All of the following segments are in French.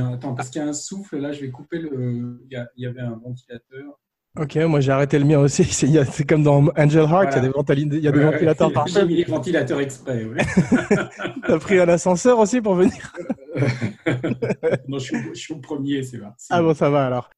bien Attends, parce qu'il y a un souffle, là, je vais couper le. Il y, avait un ventilateur. Ok, moi j'ai arrêté le mien aussi. C'est comme dans Angel Heart, il y a des, ventilateurs partout. J'ai mis les ventilateurs exprès. T'as pris un ascenseur aussi pour venir Non, je suis, au premier, c'est vrai. Ah bon, ça va alors.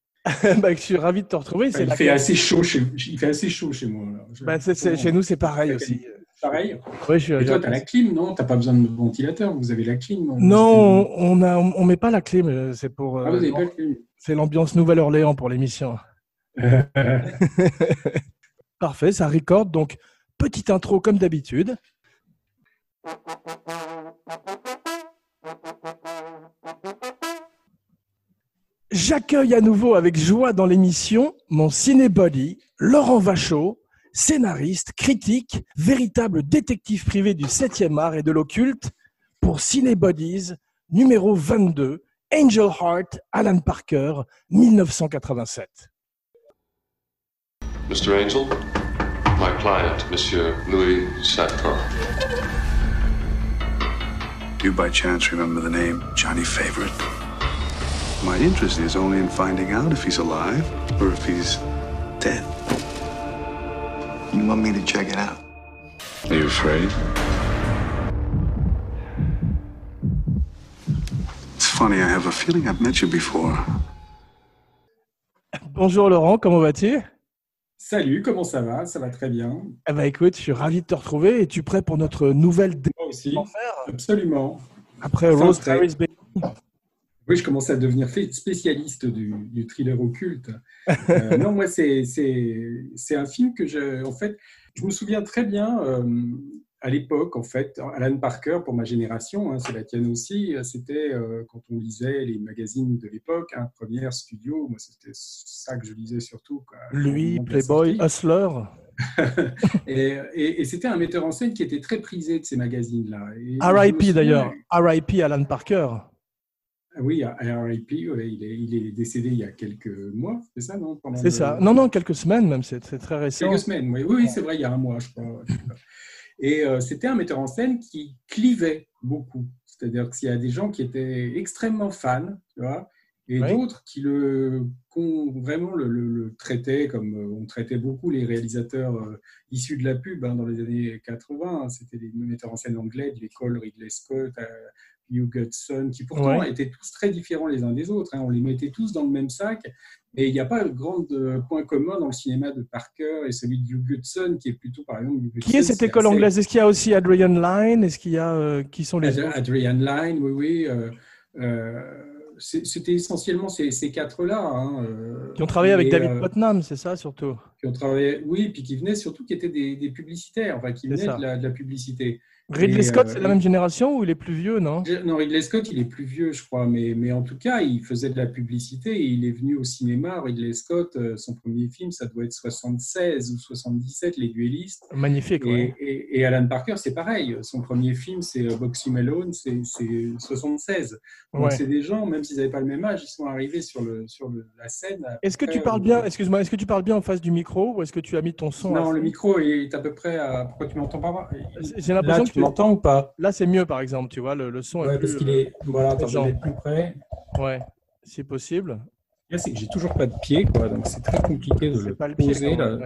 bah, je suis ravi de te retrouver. il, fait assez chaud chez... il fait assez chaud chez moi. Bah, chez nous, c'est pareil aussi. Pareil je Et toi, tu as la clim, non? Tu n'as pas besoin de ventilateur, vous avez la clim Non, on ne on met pas la clim. C'est pour. Ah, clim C'est l'ambiance Nouvelle-Orléans pour l'émission. Parfait, ça recorde. Donc, petite intro comme d'habitude. J'accueille à nouveau avec joie dans l'émission mon cinébody, Laurent Vachaud, scénariste, critique, véritable détective privé du 7e art et de l'occulte pour Cinébodies numéro 22, Angel Heart, Alan Parker, 1987. Mr. Angel, my client, Monsieur Louis Satko. Do you by chance remember the name Johnny Favorite? My interest is only in finding out if he's alive or if he's dead. You want me to check it out? Are you afraid? It's funny, I have a feeling I've met you before. Bonjour Laurent, comment vas-tu? Salut, comment ça va? Ça va très bien. Eh ben, écoute, je suis ravi de te retrouver. Es-tu prêt pour notre nouvelle Moi aussi, absolument. Après Rose Paris Baby Oui, je commence à devenir spécialiste du, thriller occulte. Euh, non, moi, c'est un film que je, en fait, je me souviens très bien euh, à l'époque, en fait, Alan Parker, pour ma génération, hein, c'est la tienne aussi, c'était euh, quand on lisait les magazines de l'époque, hein, Première Studio, moi c'était ça que je lisais surtout. Lui, Playboy, Hustler. et, c'était un metteur en scène qui était très prisé de ces magazines-là. RIP d'ailleurs, RIP Alan Parker. Ah oui, RIP, il, est, décédé il y a quelques mois, c'est ça, non C'est ça. Non, non, quelques semaines même, c'est très récent. Quelques semaines, oui, oui, c'est vrai, il y a un mois, je crois. Et euh, c'était un metteur en scène qui clivait beaucoup. C'est-à-dire qu'il y a des gens qui étaient extrêmement fans, tu vois, et d'autres qui le vraiment le, traitaient comme euh, on traitait beaucoup les réalisateurs euh, issus de la pub hein, dans les années 80. C'était des metteurs en scène anglais de l'école Ridley Scott, Hugh Hudson, qui pourtant étaient tous très différents les uns des autres. Hein. On les mettait tous dans le même sac. Et il n'y a pas de grand euh, point commun dans le cinéma de Parker et celui de Hugh Hudson, qui est plutôt, par exemple, Qui est cette école anglaise? Est-ce qu'il y a aussi Adrian Lyne? Est-ce qu'il y a euh, qui sont les Adrian Lyne, oui, oui. Euh, c'était essentiellement ces, quatre-là. Hein, qui ont travaillé avec David Putnam, c'est ça surtout? Qui ont travaillé, oui, puis qui venaient surtout, qui étaient des, publicitaires, enfin, qui venaient de la, de la, publicité. Ridley Scott, c'est la euh, même génération ou il est plus vieux, non? Non, Ridley Scott, il est plus vieux, je crois, mais, mais en tout cas, il faisait de la publicité et il est venu au cinéma. Ridley Scott, euh, son premier film, ça doit être 76 ou 77, Les Duellistes. Magnifique, et, et, Alan Parker, c'est pareil. Son premier film, c'est euh, Boxy Malone, c'est 76. Donc, c'est des gens, même s'ils n'avaient pas le même âge, ils sont arrivés sur, le, sur la scène. Est-ce que tu parles bien, excuse-moi, est-ce que tu parles bien en face du micro ou est-ce que tu as mis ton son Non, le micro est à peu près à. Pourquoi tu m'entends pas J'ai l'impression que tu m'entends ou pas? Là, c'est mieux, par exemple, tu vois, le, son est plus... parce qu'il est... Voilà, attends, plus près. Ouais, c'est possible. Là, c'est que j'ai toujours pas de pied, quoi, donc c'est très compliqué de le, pas le poser. là.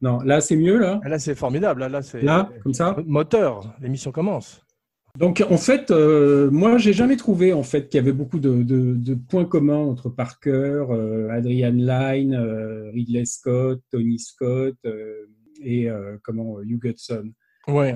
Non, là, c'est mieux, là? Là, c'est formidable. Là, là, c'est... là comme ça? Moteur, l'émission commence. Donc, en fait, euh, moi, j'ai jamais trouvé en fait qu'il y avait beaucoup de, de, points communs entre Parker, euh, Adrian Lyne, euh, Ridley Scott, Tony Scott et comment Hugh Hudson. Ouais.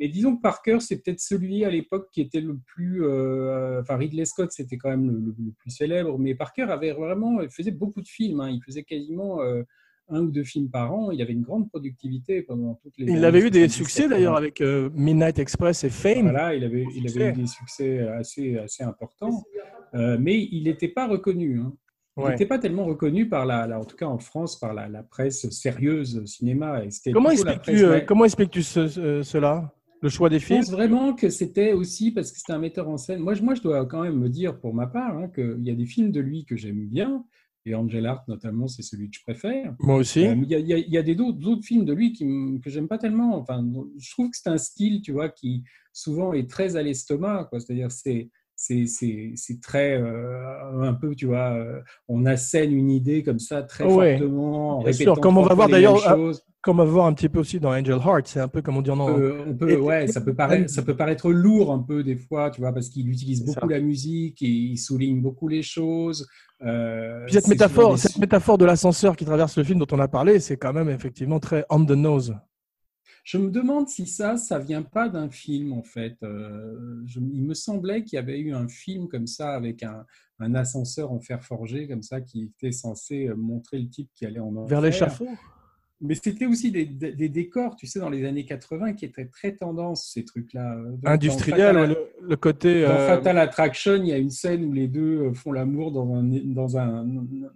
Mais disons que Parker, c'est peut-être celui à l'époque qui était le plus. Euh, enfin, Ridley Scott, c'était quand même le, plus célèbre, mais Parker avait vraiment. Il faisait beaucoup de films. Hein. Il faisait quasiment euh, un ou deux films par an. Il avait une grande productivité pendant toutes les. Il avait eu des succès d'ailleurs avec euh, Midnight Express et Fame. Voilà, il avait, il avait eu des succès assez, assez importants, mais il n'était pas reconnu. Hein. Il n'était pas tellement reconnu par la, en tout cas en France, par la, presse sérieuse cinéma. Comment expliques-tu comment expliques cela le choix des films Je pense vraiment que c'était aussi parce que c'était un metteur en scène. Moi, je, moi, je dois quand même me dire pour ma part hein, qu'il y a des films de lui que j'aime bien. Et Angel Art, notamment, c'est celui que je préfère. Moi aussi. Euh, il y, a, y a des d'autres films de lui qui, que j'aime pas tellement. Enfin, je trouve que c'est un style, tu vois, qui souvent est très à l'estomac. C'est-à-dire, c'est c'est très euh, un peu, tu vois, euh, on assène une idée comme ça très fortement. Bien sûr, comme on va voir d'ailleurs, comme on va voir un petit peu aussi dans Angel Heart, c'est un peu comme on dit en on peut, ouais, ça peut paraître, ça peut paraître lourd un peu des fois, tu vois, parce qu'il utilise beaucoup la musique et il souligne beaucoup les choses. Euh, cette métaphore, cette métaphore de l'ascenseur qui traverse le film dont on a parlé, c'est quand même effectivement très on the nose. Je me demande si ça, ça vient pas d'un film en fait. Euh, il me semblait qu'il y avait eu un film comme ça avec un, ascenseur en fer forgé comme ça qui était censé euh, montrer le type qui allait en enfer. Vers l'échafaud? Mais c'était aussi des, décors, tu sais, dans les années 80 qui étaient très tendance, ces trucs-là. Industriel, le, côté. Dans euh, Fatal Attraction, il y a une scène où les deux font l'amour dans un, dans un,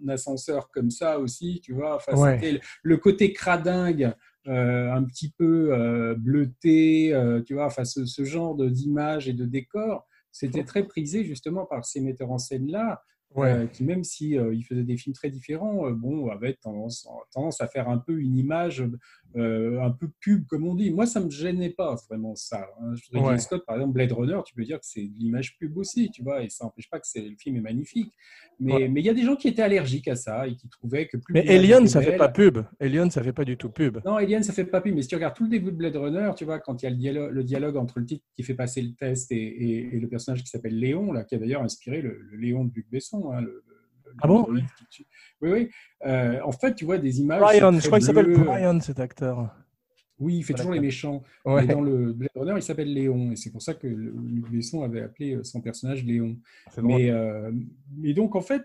ascenseur comme ça aussi, tu vois. Enfin, C'était le côté cradingue euh, un petit peu euh, bleuté, euh, tu vois, enfin ce, ce genre d'image et de décor, c'était très prisé justement par ces metteurs en scène là euh, qui même si euh, il faisait des films très différents, euh, bon, avait tendance, tendance, à faire un peu une image un peu pub, comme on dit. Moi, ça me gênait pas vraiment ça. Hein. Scott, par exemple, Blade Runner, tu peux dire que c'est de l'image pub aussi, tu vois, et ça n'empêche pas que le film est magnifique. Mais il y a des gens qui étaient allergiques à ça et qui trouvaient que plus. Mais Alien, ça fait pas pub. Alien, ça fait pas du tout pub. Non, Alien, ça fait pas pub. Mais si tu regardes tout le début de Blade Runner, tu vois, quand il y a le dialogue, le dialogue entre le titre qui fait passer le test et, le personnage qui s'appelle Léon, là, qui a d'ailleurs inspiré le, le Léon de Luc Besson Hein, le, ah bon Oui, oui. Euh, en fait, tu vois des images. Brian, je crois qu'il s'appelle Brian, cet acteur. Oui, il fait toujours les méchants. Mais dans le Blade Runner, il s'appelle Léon. Et c'est pour ça que Luc Besson avait appelé son personnage Léon. Mais, euh, et donc, en fait,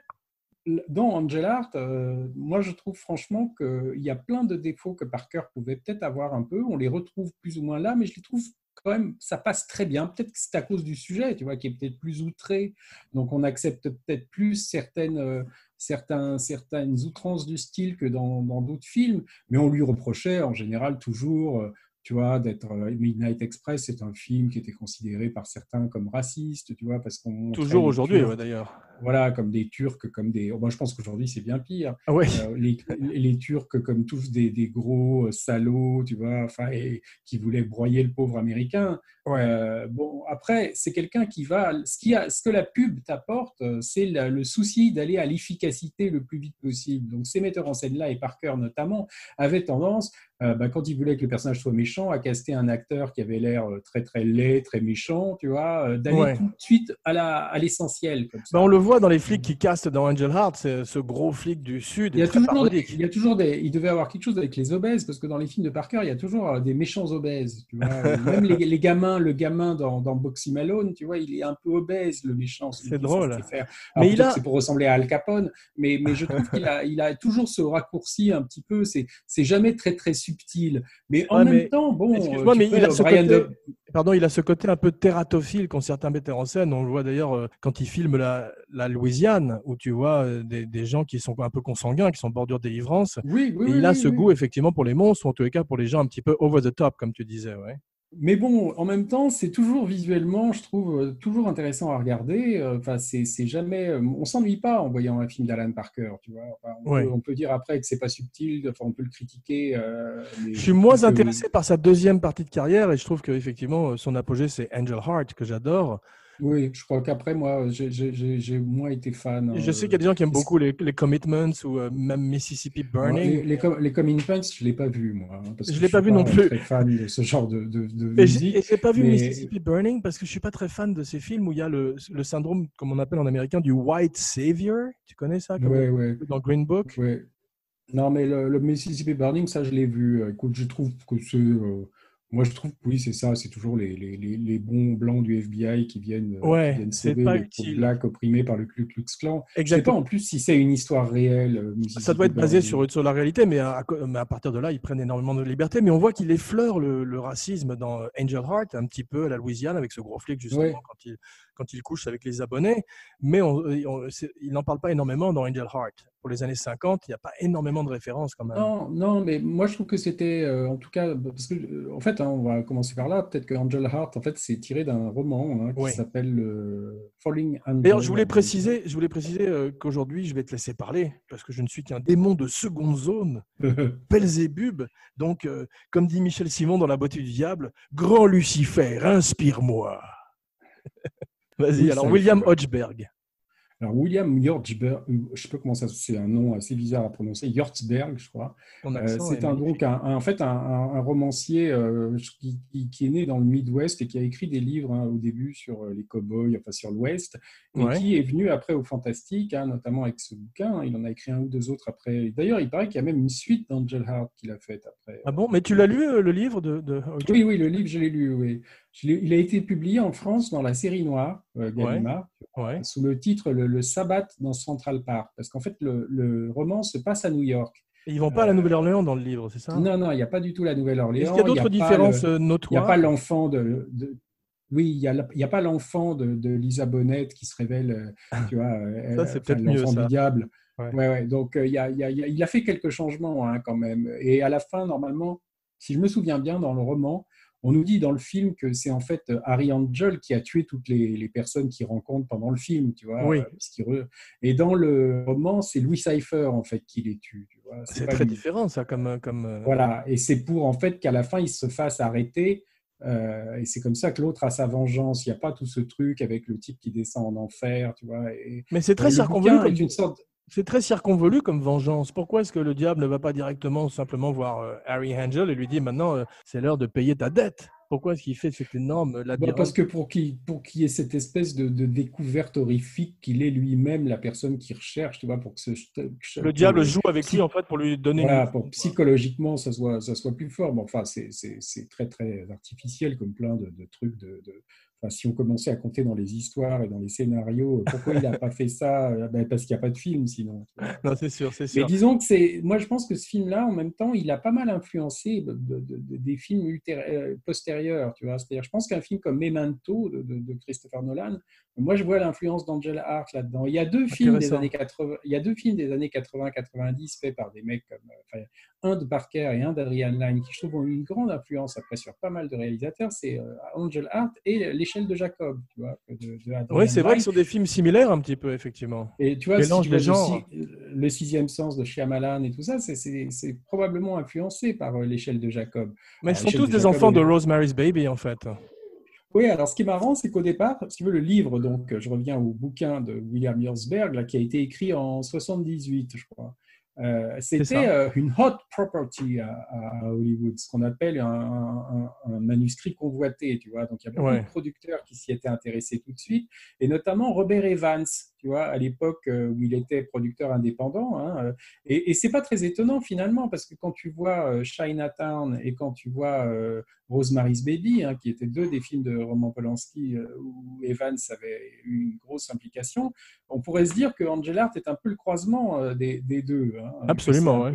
dans Angel Art, euh, moi, je trouve franchement qu'il y a plein de défauts que Parker pouvait peut-être avoir un peu. On les retrouve plus ou moins là, mais je les trouve quand même, ça passe très bien. Peut-être que c'est à cause du sujet, tu vois, qui est peut-être plus outré. Donc, on accepte peut-être plus certaines, euh, certains, certaines outrances du style que dans d'autres films. Mais on lui reprochait en général toujours euh, tu vois, d'être euh, Midnight Express, c'est un film qui était considéré par certains comme raciste, tu vois, parce qu'on toujours aujourd'hui, d'ailleurs. Voilà, comme des Turcs, comme des. Bon, je pense qu'aujourd'hui c'est bien pire. Ah ouais. Euh, les, les, Turcs comme tous des, des, gros euh, salauds, tu vois, enfin, et, qui voulaient broyer le pauvre américain. Ouais. bon, après, c'est quelqu'un qui va. Ce, qui a, ce que la pub t'apporte, c'est le souci d'aller à l'efficacité le plus vite possible. Donc, ces metteurs en scène là et Parker notamment avaient tendance euh, bah, quand il voulait que le personnage soit méchant, à caster un acteur qui avait l'air euh, très très laid, très méchant, tu vois, euh, d'aller tout de suite à l'essentiel. À bah, on le voit dans les flics qui castent dans Angel Heart, ce gros flic du Sud. Il y, a toujours des, il y a toujours des. Il devait avoir quelque chose avec les obèses, parce que dans les films de Parker, il y a toujours des méchants obèses. Tu vois. Même les, gamins, le gamin dans, dans Boxy Malone, tu vois, il est un peu obèse, le méchant. C'est drôle. mais il a... c'est pour ressembler à Al Capone, mais, mais je trouve qu'il a, il a toujours ce raccourci un petit peu. C'est jamais très très subtil. Mais en même temps, bon. Excuse-moi, mais il a, ce côté, pardon, il a ce côté un peu teratophile qu'ont certains metteurs en scène. On le voit d'ailleurs euh, quand il filme la, la, Louisiane, où tu vois euh, des, des, gens qui sont un peu consanguins, qui sont bordure délivrance. Oui, oui, et il a ce goût, effectivement, pour les monstres, ou en tous les cas pour les gens un petit peu over the top, comme tu disais. Ouais. Mais bon, en même temps, c'est toujours visuellement, je trouve, euh, toujours intéressant à regarder. Euh, enfin, c'est jamais, euh, on s'ennuie pas en voyant un film d'Alan Parker, tu vois. on, peut, dire après que c'est pas subtil, enfin, on peut le critiquer. je suis moins intéressé par sa deuxième partie de carrière et je trouve qu'effectivement, son apogée, c'est Angel Heart, que j'adore. Oui, je crois qu'après, moi, j'ai moins été fan. Je sais qu'il y a des gens qui aiment beaucoup les, Commitments ou euh, même Mississippi Burning. les, les, Commitments, je ne l'ai pas vu, moi. Hein, je ne l'ai pas vu non plus. Je suis fan de ce genre de, de, de musique. Et je n'ai pas vu Mississippi Burning parce que je ne suis pas très fan de ces films où il y a le, le, syndrome, comme on appelle en américain, du White Savior. Tu connais ça comme ouais, Dans Green Book? Oui. Non, mais le, Mississippi Burning, ça, je l'ai vu. Écoute, je trouve que c'est. Euh, moi, je trouve que oui, c'est ça. C'est toujours les, les, les, bons blancs du FBI qui viennent, euh, ouais, viennent sauver pas les blacks opprimés par le Ku Klux Klan. Exactement. Je sais pas en plus si c'est une histoire réelle. Euh, ça doit être basé sur, sur la réalité, mais à, à, partir de là, ils prennent énormément de liberté. Mais on voit qu'il effleure le, le, racisme dans Angel Heart, un petit peu à la Louisiane, avec ce gros flic, justement, quand, il, quand il couche avec les abonnés. Mais on, il n'en parle pas énormément dans Angel Heart pour les années 50, il n'y a pas énormément de références quand même. Non, non, mais moi je trouve que c'était, euh, en tout cas, parce que, euh, en fait, hein, on va commencer par là. Peut-être que Angel Heart, en fait, c'est tiré d'un roman hein, qui s'appelle euh, Falling Angel. D'ailleurs, je voulais préciser, je voulais préciser qu'aujourd'hui, je vais te laisser parler parce que je ne suis qu'un démon de seconde zone, Belzébub. Donc, comme dit Michel Simon dans La beauté du diable, grand Lucifer, inspire-moi. Vas-y, alors William Hodgeberg. Alors, William Hjortsberg, je ne sais pas comment ça, c'est un nom assez bizarre à prononcer, Hjortsberg, je crois. Euh, c'est un, donc un, en fait un, romancier euh, qui, qui, est né dans le Midwest et qui a écrit des livres hein, au début sur euh, les cowboys, enfin sur l'Ouest, et qui est venu après au fantastique, hein, notamment avec ce bouquin. Il en a écrit un ou deux autres après. D'ailleurs, il paraît qu'il y a même une suite d'Angel Heart qu'il a faite après. Ah bon? Mais tu l'as lu le livre de, Oui, oui, le livre, je l'ai lu. Oui. Il a été publié en France dans la série noire Gallimard, sous le titre le, Sabbat dans Central Park, parce qu'en fait le, roman se passe à New York. Et ils vont pas à la Nouvelle-Orléans dans le livre, c'est ça? Non, non, il n'y a pas du tout la Nouvelle-Orléans. Est-ce qu'il y a d'autres différences notoires? Il n'y a pas l'enfant de, Oui, il n'y a, pas l'enfant de, Lisa Bonnet qui se révèle, tu vois, ça, c'est peut-être mieux, du diable. Ouais. Ouais, Donc, il, a, il, a, fait quelques changements hein, quand même. Et à la fin, normalement, si je me souviens bien, dans le roman, on nous dit dans le film que c'est en fait euh, Harry Angel qui a tué toutes les, personnes qu'il rencontre pendant le film, tu vois. Oui. Euh, et dans le roman, c'est Louis Cypher en fait qui les tue. C'est très différent ça comme euh, comme. Voilà. Et c'est pour en fait qu'à la fin il se fasse arrêter. et c'est comme ça que l'autre a sa vengeance. Il n'y a pas tout ce truc avec le type qui descend en enfer, tu vois. Mais c'est très circonvolu comme une sorte. C'est très circonvolu comme vengeance. Pourquoi est-ce que le diable ne va pas directement simplement voir euh, Harry Angel et lui dit maintenant euh, c'est l'heure de payer ta dette? Pourquoi est-ce qu'il fait cette énorme labyrinthe? Parce que pour qu'il pour y ait cette espèce de, découverte horrifique qu'il est lui-même la personne qui recherche, tu vois, pour que ce, le diable joue avec lui en fait pour lui donner. Voilà, pour psychologiquement ça soit ça soit plus fort. enfin c'est très très artificiel comme plein de, trucs de si on commençait à compter dans les histoires et dans les scénarios, euh, pourquoi il n'a pas fait ça euh, ben, Parce qu'il n'y a pas de film sinon. Non, c'est sûr, c'est sûr. Mais disons que c'est. Moi, je pense que ce film-là, en même temps, il a pas mal influencé des films euh, postérieurs. Tu vois C'est-à-dire, je pense qu'un film comme Memento de, Christopher Nolan, moi, je vois l'influence d'Angel Hart là-dedans. Il y a deux films des années 80. Il y a deux films des années 80-90 faits par des mecs comme un de Parker et un d'Adrian Lyne qui je trouve ont eu une grande influence après sur pas mal de réalisateurs. C'est Angel Hart et les de Jacob. Tu vois, oui, c'est vrai que sont des films similaires un petit peu, effectivement. Et tu vois, le, sixième sens de Shyamalan et tout ça, c'est probablement influencé par euh, l'échelle de Jacob. Mais ils sont tous des enfants de Rosemary's Baby, en fait. Oui, alors ce qui est marrant, c'est qu'au départ, si tu veux, le livre, donc je reviens au bouquin de William Yorsberg, là, qui a été écrit en 78, je crois. Euh, c'était euh, une hot property à, Hollywood, ce qu'on appelle un, manuscrit convoité, tu vois. Donc il y a beaucoup de producteurs qui s'y étaient intéressés tout de suite, et notamment Robert Evans, tu vois, à l'époque euh, où il était producteur indépendant. Hein, et, et c'est pas très étonnant finalement, parce que quand tu vois Chinatown et quand tu vois Rosemary's Baby, hein, qui étaient deux des films de Roman Polanski où Evans avait eu une grosse implication, on pourrait se dire que Angel Art est un peu le croisement des, des deux. Hein. Absolument, oui.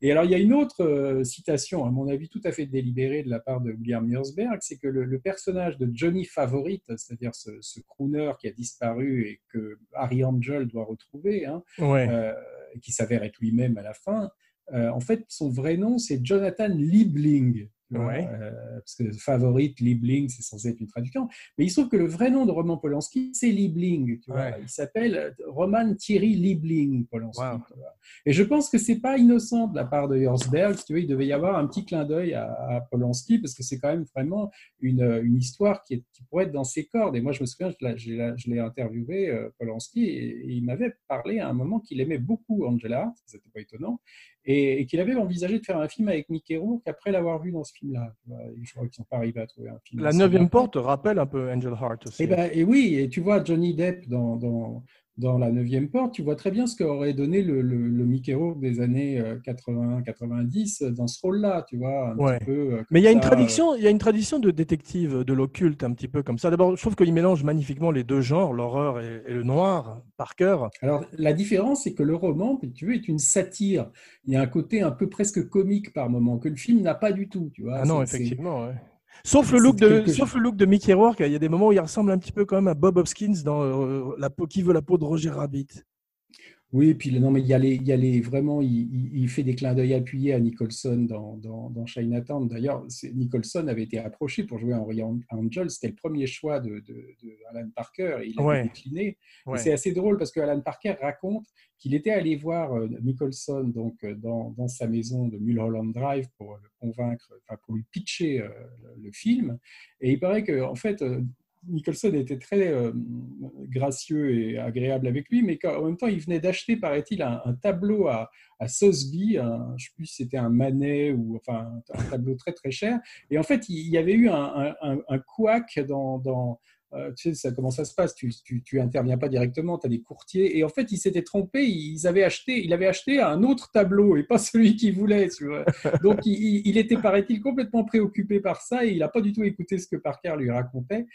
Et alors, il y a une autre euh, citation, à mon avis, tout à fait délibérée de la part de William Mearsberg, c'est que le, personnage de Johnny Favorite, c'est-à-dire ce, crooner qui a disparu et que Harry Angel doit retrouver, hein, euh, qui s'avère être lui-même à la fin, euh, en fait, son vrai nom, c'est Jonathan Liebling. Euh, parce que favorite, Liebling, c'est censé être une traduction. Mais il se trouve que le vrai nom de Roman Polanski, c'est Liebling. Tu vois. Il s'appelle euh, Roman Thierry Liebling, Polanski. Et je pense que c'est pas innocent de la part de Horsberg. tu il devait y avoir un petit clin d'œil à, Polanski, parce que c'est quand même vraiment une, une histoire qui, est, qui, pourrait être dans ses cordes. Et moi, je me souviens, je l'ai interviewé, euh, Polanski, et, il m'avait parlé à un moment qu'il aimait beaucoup Angela, c'était pas étonnant, et, qu'il avait envisagé de faire un film avec Mickey Rourke après l'avoir vu dans ce film-là. Je crois qu'ils sont pas arrivés à trouver un film. La neuvième porte rappelle un peu Angel Heart aussi. Et, eh ben, et oui, et tu vois Johnny Depp dans, dans, dans la neuvième porte, tu vois très bien ce qu'aurait donné le, le, Mickey Rourke des années 80-90 euh, dans ce rôle-là, tu vois. Un petit peu, euh, Mais il y a une tradition, il y a une tradition de détective de l'occulte un petit peu comme ça. D'abord, je trouve qu'il mélange magnifiquement les deux genres, l'horreur et, le noir, par cœur. Alors la différence, c'est que le roman, tu veux, est une satire. Il y a un côté un peu presque comique par moment que le film n'a pas du tout, tu vois. Ah non, effectivement. Ouais. Sauf le, look de, sauf le look de Mickey Rourke, il y a des moments où il ressemble un petit peu quand même à Bob Hopkins dans euh, la peau, Qui veut la peau de Roger Rabbit. Oui, puis non, mais il y a les, il y a les vraiment, il, fait des clins d'œil appuyés à Nicholson dans, dans, dans Chinatown. D'ailleurs, Nicholson avait été approché pour jouer Henry Angel. C'était le premier choix de, de, Alan Parker et il a décliné. C'est assez drôle parce que Alan Parker raconte qu'il était allé voir euh, Nicholson donc euh, dans, dans sa maison de Mulholland Drive pour le convaincre, enfin pour lui pitcher euh, le, film. Et il paraît que en fait Nicholson était très euh, gracieux et agréable avec lui, mais en même temps, il venait d'acheter, paraît-il, un, tableau à, à Sosby, je ne sais plus si c'était un Manet ou un, tableau très très cher. Et en fait, il y avait eu un, un, couac dans euh, tu sais ça, comment ça se passe, tu, tu, interviens pas directement, tu as des courtiers. Et en fait, ils s'étaient trompés, ils avaient acheté, il avait acheté un autre tableau et pas celui qu'il voulait. Donc, il, était, paraît-il, complètement préoccupé par ça et il n'a pas du tout écouté ce que Parker lui racontait.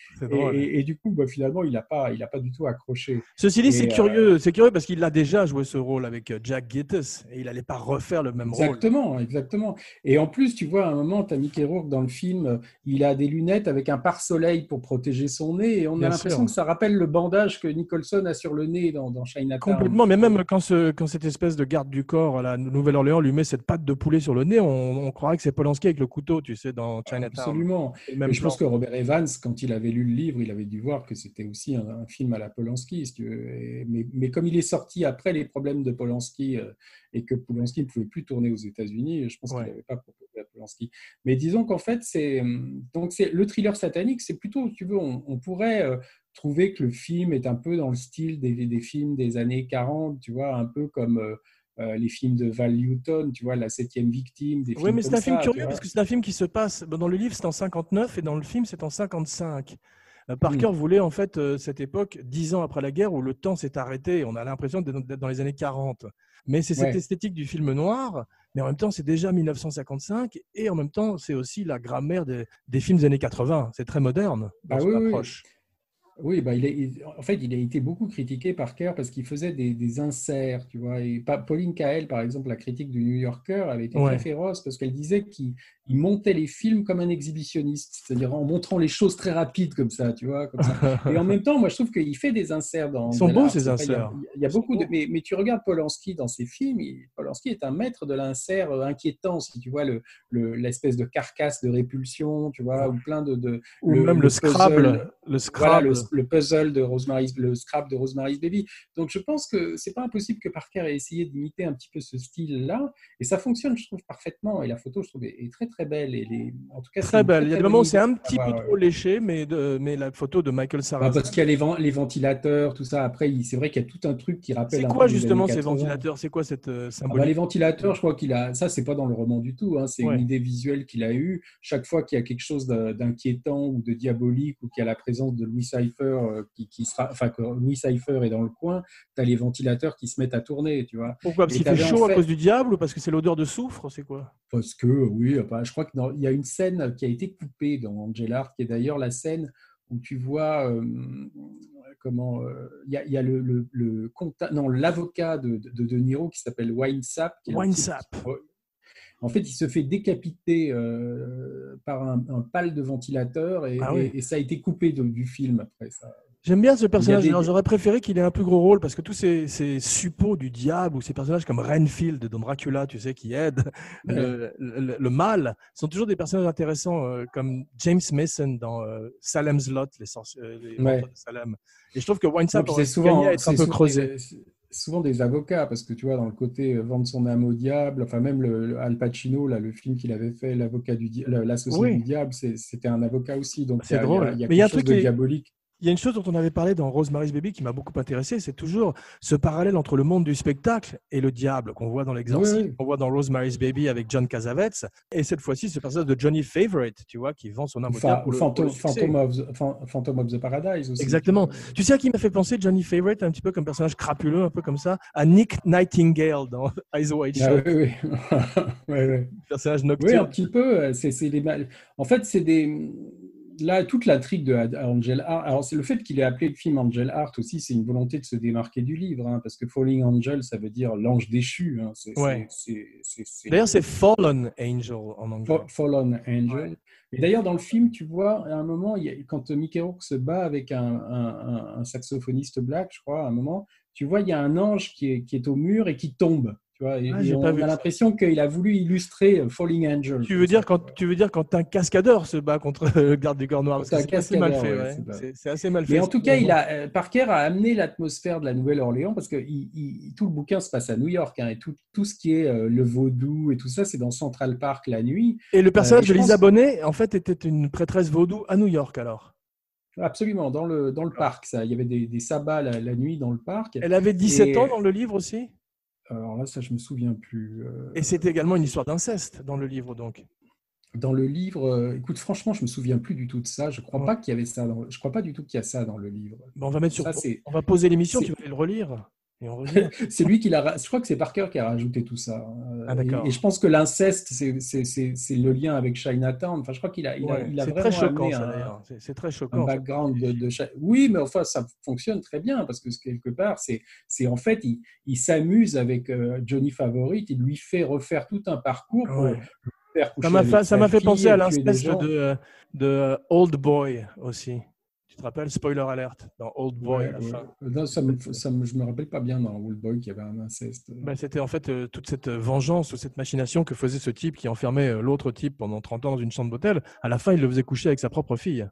Et, du coup, bah, finalement, il n'a pas, il pas du tout accroché. Ceci dit, c'est curieux, euh, c'est curieux parce qu'il a déjà joué ce rôle avec euh, Jack Gittes et il n'allait pas refaire le même rôle. Exactement, exactement. Et en plus, tu vois, à un moment, tu as Mickey Rourke dans le film, il a des lunettes avec un pare-soleil pour protéger son nez et on a l'impression que ça rappelle le bandage que Nicholson a sur le nez dans, dans Chinatown. Complètement, mais même quand, ce, quand cette espèce de garde du corps à la Nouvelle-Orléans lui met cette patte de poulet sur le nez, on, croirait que c'est Polanski avec le couteau, tu sais, dans Chinatown. Absolument. Même je pense que Robert Evans, quand il avait lu le livre, il avait dû voir que c'était aussi un, film à la Polanski. mais, mais, comme il est sorti après les problèmes de Polanski euh, et que Polanski ne pouvait plus tourner aux États-Unis, je pense qu'il n'avait pas proposé Polanski. Mais disons qu'en fait, c'est donc c'est le thriller satanique, c'est plutôt, tu veux, on pourrait euh, trouver que le film est un peu dans le style des, des films des années 40, tu vois, un peu comme euh, euh, les films de Val Newton, tu vois, La septième victime. Des oui, mais c'est un film curieux parce que c'est un film qui se passe, dans le livre c'est en 59 et dans le film c'est en 55. Parker hmm. voulait en fait cette époque, dix ans après la guerre, où le temps s'est arrêté. On a l'impression d'être dans les années 40. Mais c'est cette esthétique du film noir, mais en même temps, c'est déjà 1955, et en même temps, c'est aussi la grammaire des, des films des années 80. C'est très moderne dans bah son approche. Oui, bah, il en fait, il a été beaucoup critiqué par Kerr parce qu'il faisait des, inserts, tu vois. Et Pauline Kael, par exemple, la critique du New Yorker, avait été très féroce parce qu'elle disait qu'il montait les films comme un exhibitionniste, c'est-à-dire en montrant les choses très rapides comme ça, tu vois. Et en même temps, moi, je trouve qu'il fait des inserts dans. Ils sont beaux ces inserts. Il y a, beaucoup de. Mais, mais, tu regardes Polanski dans ses films, Polanski est un maître de l'insert euh, inquiétant, si tu vois l'espèce le, de carcasse de répulsion, tu vois, ou plein de. ou même le, Scrabble. Le Scrabble le puzzle de Rosemary's, le scrap de Rosemary's Baby. Donc je pense que c'est pas impossible que Parker ait essayé d'imiter un petit peu ce style-là, et ça fonctionne, je trouve, parfaitement. Et la photo, je trouve, est très très belle. Et les... en tout cas, très belle. Il y a des moments où c'est un petit peu trop léché, mais, de... mais la photo de Michael Sarah. parce qu'il y a les, les, ventilateurs, tout ça. Après, c'est vrai qu'il y a tout un truc qui rappelle. C'est quoi justement ces ventilateurs? C'est quoi cette euh, ah bah, symbolique? Les ventilateurs, je crois qu'il a. Ça, c'est pas dans le roman du tout. Hein. C'est une idée visuelle qu'il a eue. Chaque fois qu'il y a quelque chose d'inquiétant ou de diabolique ou qu'il y a la présence de Louis Cypher euh, qui, qui sera, enfin, que Louis Cypher est dans le coin, tu as les ventilateurs qui se mettent à tourner, tu vois. Pourquoi? Parce qu'il fait chaud à cause du diable ou parce que c'est l'odeur de soufre C'est quoi? Parce que, oui, je crois qu'il y a une scène qui a été coupée dans Angel Art, qui est d'ailleurs la scène où tu vois euh, comment euh, il y, a, y, a le, le, non l'avocat de, de, de, Niro qui s'appelle Winesap. Winesap. En fait, il se fait décapiter euh, par un, un, pal de ventilateur et, ah et, ça a été coupé du film après ça. J'aime bien ce personnage. J'aurais préféré qu'il ait un plus gros rôle parce que tous ces, ces suppôts du diable ou ces personnages comme Renfield dans Dracula, tu sais, qui aident le, mal, sont toujours des personnages intéressants euh, comme James Mason dans euh, Salem's Lot, les, sorciers, euh, de Salem. Et je trouve que Winesap aurait souvent, être un peu creusé. Souvent des avocats parce que tu vois dans le côté vendre son âme au diable enfin même le, Al Pacino là le film qu'il avait fait l'avocat du l'associé du diable c'était un avocat aussi donc c'est drôle. il y a, quelque chose de diabolique il y a une chose dont on avait parlé dans Rosemary's Baby qui m'a beaucoup intéressé, c'est toujours ce parallèle entre le monde du spectacle et le diable qu'on voit dans l'exorcisme, qu'on voit dans Rosemary's Baby avec John Cassavetes, et cette fois-ci ce personnage de Johnny Favorite, tu vois, qui vend son âme au diable. Phantom, of the, Paradise aussi. Exactement. Tu sais à qui m'a fait penser Johnny Favorite, un petit peu comme personnage crapuleux, un peu comme ça, à Nick Nightingale dans Eyes Wide ah Shut. oui, oui. Personnage nocturne. Oui, un petit peu. C'est, des... En fait, c'est des là, toute la trique de Angel Art, alors c'est le fait qu'il ait appelé le film Angel Art aussi, c'est une volonté de se démarquer du livre, hein, parce que Falling Angel, ça veut dire l'ange déchu. Hein, D'ailleurs, c'est Fallen Angel en anglais. Fallen Angel. Et d'ailleurs, dans le film, tu vois, à un moment, quand Mickey Rourke se bat avec un, saxophoniste black, je crois, à un moment, tu vois, il y a un ange qui est au mur et qui tombe. Tu vois, ah, on a l'impression qu'il a voulu illustrer euh, Falling Angel. Tu veux dire quand tu veux dire quand un cascadeur se bat contre le garde du corps noir C'est assez mal fait. c'est assez mal fait. Mais en tout cas, il a, euh, Parker a amené l'atmosphère de la Nouvelle-Orléans parce que il, tout le bouquin se passe à New York hein, et tout, tout, ce qui est euh, le vaudou et tout ça, c'est dans Central Park la nuit. Et le personnage de Lisa Bonet, en fait, était une prêtresse vaudou à New York alors. Absolument, dans le, dans le parc. Ça. Il y avait des, des sabbats la, la nuit dans le parc. Elle avait 17 Et- ans dans le livre aussi? Alors là, ça, je me souviens plus. euh, Et c'était également une histoire d'inceste dans le livre, donc. Dans le livre, euh, écoute, franchement, je me souviens plus du tout de ça. Je crois Ouais. pas qu'il y avait ça. Dans, je crois pas du tout qu'il y a ça dans le livre. Bon, on va mettre sur. Ça, c'est- on va poser l'émission, tu vas aller le relire. C'est lui qui l'a. Je crois que c'est Parker qui a rajouté tout ça. hein. Ah, et, et je pense que l'inceste, c'est- le lien avec Chinatown. Enfin, je crois qu'il a, il a, il a vraiment très choquant, amené ça, un, d'ailleurs. C'est- très un choquant. ça. background de, Oui, mais enfin, ça fonctionne très bien parce que quelque part, c'est en fait, il, il s'amuse avec euh, Johnny Favorite. Il lui fait refaire tout un parcours pour Ouais. faire Ça m'a fait, penser à l'inceste de, de Old Boy aussi. Te rappelles Spoiler alert dans Old Boy Ouais, à la ouais. fin. Non, ça me, ça me- je me rappelle pas bien dans Old Boy qu'il y avait un inceste. Bah, C'était en fait euh, toute cette vengeance ou cette machination que faisait ce type qui enfermait euh, l'autre type pendant 30 ans dans une chambre d'hôtel. À la fin, il le faisait coucher avec sa propre fille.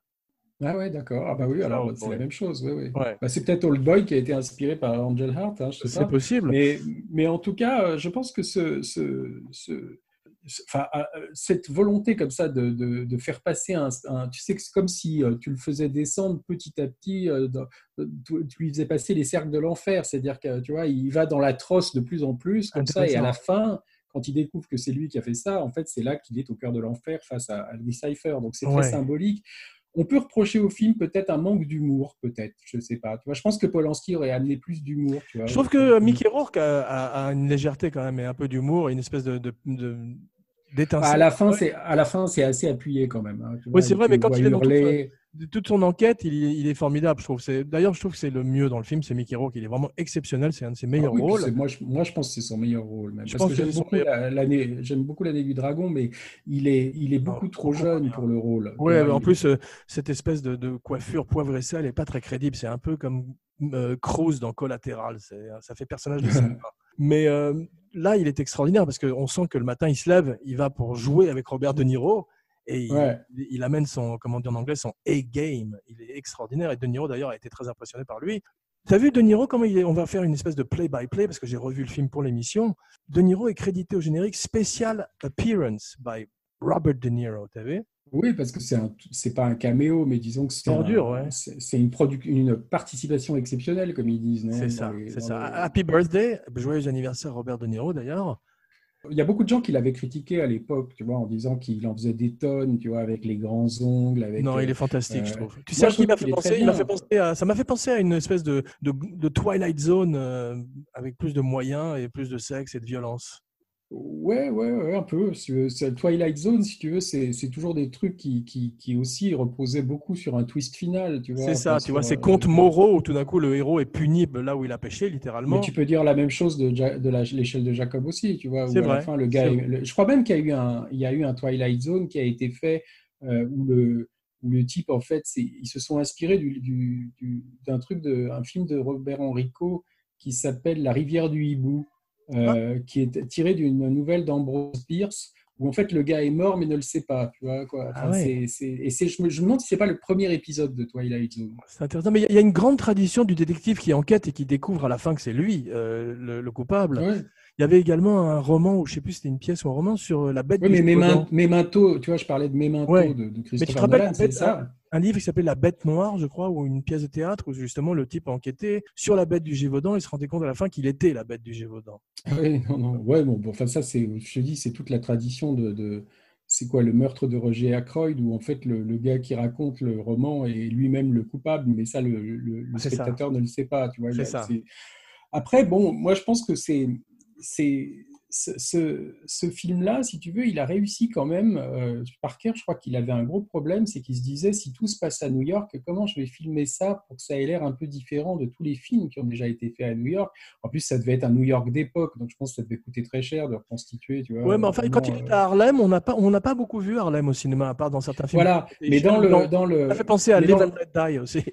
Ah ouais, d'accord. Ah bah oui, alors c'est la même chose. Oui, oui. Ouais. Bah, c'est peut-être Old Boy qui a été inspiré par Angel Heart, hein, C'est possible. Mais, mais en tout cas, euh, je pense que ce, ce, ce- ce- enfin, euh, cette volonté comme ça de, de, de faire passer un, un- Tu sais que c'est comme si euh, tu le faisais descendre petit à petit, euh, tu, tu lui faisais passer les cercles de l'enfer. C'est-à-dire que tu vois, il va dans l'atroce de plus en plus, comme ça, et à la fin. Quand il découvre que c'est lui qui a fait ça, en fait, c'est là qu'il est au cœur de l'enfer face à, Louis Cypher. Donc, c'est très Ouais. symbolique. On peut reprocher au film peut-être un manque d'humour, peut-être, je sais pas. Tu vois, je pense que Polanski aurait amené plus d'humour. Je trouve que euh, Mickey Rourke a, a- a une légèreté quand même et un peu d'humour une espèce de, de, de- d'étincelle. À la fin, c'est à la fin, c'est assez appuyé quand même. hein, Oui, c'est vrai, mais quand il est dans toute. De toute son enquête, il, est- il est formidable, je trouve. D'ailleurs, je trouve que c'est le mieux dans le film, c'est Mickey Rourke. Il est vraiment exceptionnel, c'est un de ses Ah meilleurs oui, puis rôles. moi, je, moi, je pense que c'est son meilleur rôle. Même, Je parce pense que que j'aime son beaucoup, l'année, beaucoup du dragon, mais il est, il est beaucoup Ah, trop trop jeune pour le rôle. Vois, en plus, euh, cette espèce de, de coiffure poivre et sel n'est pas très crédible. C'est un peu comme euh, Cruz dans Collatéral. C'est- Ça fait personnage de cinéma. Mais euh, là, il est extraordinaire parce qu'on sent que le matin, il se lève, il va pour jouer avec Robert De Niro et il, Ouais. il amène son, comment dire en anglais, son A-game. Il est extraordinaire et De Niro, d'ailleurs, a été très impressionné par lui. Tu as vu De Niro comment il est On va faire une espèce de play-by-play parce que j'ai revu le film pour l'émission. De Niro est crédité au générique Special Appearance by Robert De Niro. Tu as vu? Oui, parce que c'est c'est pas un caméo, mais disons que c'est un- ouais. c'est une, une participation exceptionnelle, comme ils disent. C'est ça, c'est ça. les- Happy birthday, joyeux anniversaire Robert De Niro d'ailleurs. Il y a beaucoup de gens qui l'avaient critiqué à l'époque, tu vois, en disant qu'il en faisait des tonnes, tu vois, avec les grands ongles, avec. Non, il euh, est fantastique, je euh, trouve. Tu sais qui m'a fait penser? Il fait penser à, ça m'a fait penser à une espèce de, de, de Twilight Zone euh, avec plus de moyens et plus de sexe et de violence. Ouais, ouais, ouais, un peu. C'est- Twilight Zone, si tu veux, c'est c'est toujours des trucs qui, qui, qui aussi reposaient beaucoup sur un twist final. C'est ça, tu vois, sur, ces euh, contes moraux où tout d'un coup le héros est puni là où il a péché, littéralement. Mais tu peux dire la même chose de, l'échelle de Jacob aussi, tu vois. où C'est à la vrai, fin, le gars, c'est est- le- je crois même qu'il y a eu un, il y a eu un Twilight Zone qui a été fait euh, où le où le type en fait, c'est- ils se sont inspirés du, du- du- d'un truc de, un film de Robert Enrico qui s'appelle La rivière du hibou, euh, qui est tiré d'une nouvelle d'Ambrose Bierce où en fait le gars est mort mais ne le sait pas, tu vois quoi. Ah Enfin, ouais. c'est- et je me, je me demande si c'est pas le premier épisode de Twilight Zone. C'est intéressant, mais il y a- il y, a une grande tradition du détective qui enquête et qui découvre à la fin que c'est lui euh, le, le coupable. Ouais. Il y avait également un roman, ou je sais plus si c'était une pièce ou un roman sur euh, la bête Oui, mais. Memento, tu vois, je parlais de Memento Ouais. de, de Mais tu te Christopher rappelles Nolan, la c'est ça. Un livre qui s'appelle La Bête Noire, je crois, ou une pièce de théâtre où justement le type enquêtait sur la bête du Gévaudan et se rendait compte à la fin qu'il était la bête du Gévaudan. Oui, non, non. Ouais, bon, bon, enfin, ça, c'est, je te dis, c'est toute la tradition de, de- c'est quoi, le meurtre de Roger Ackroyd, où en fait, le, le gars qui raconte le roman est lui-même le coupable, mais ça, le, le- le Ah, ça. spectateur ne le sait pas, tu vois. ça. Après, bon, moi, je pense que c'est, c'est, ce, ce- ce film-là, si tu veux, il a réussi quand même. euh, Parker, je crois qu'il avait un gros problème, c'est qu'il se disait, si tout se passe à New York, comment je vais filmer ça pour que ça ait l'air un peu différent de tous les films qui ont déjà été faits à New York? En plus, ça devait être un New York d'époque, donc je pense que ça devait coûter très cher de reconstituer, tu vois. Ouais, mais enfin, quand il vraiment, est euh, à Harlem, on n'a pas, on pas beaucoup vu Harlem au cinéma, à part dans certains films. Voilà, mais dans le, dans- le, Ça fait penser à Live and Let Die aussi.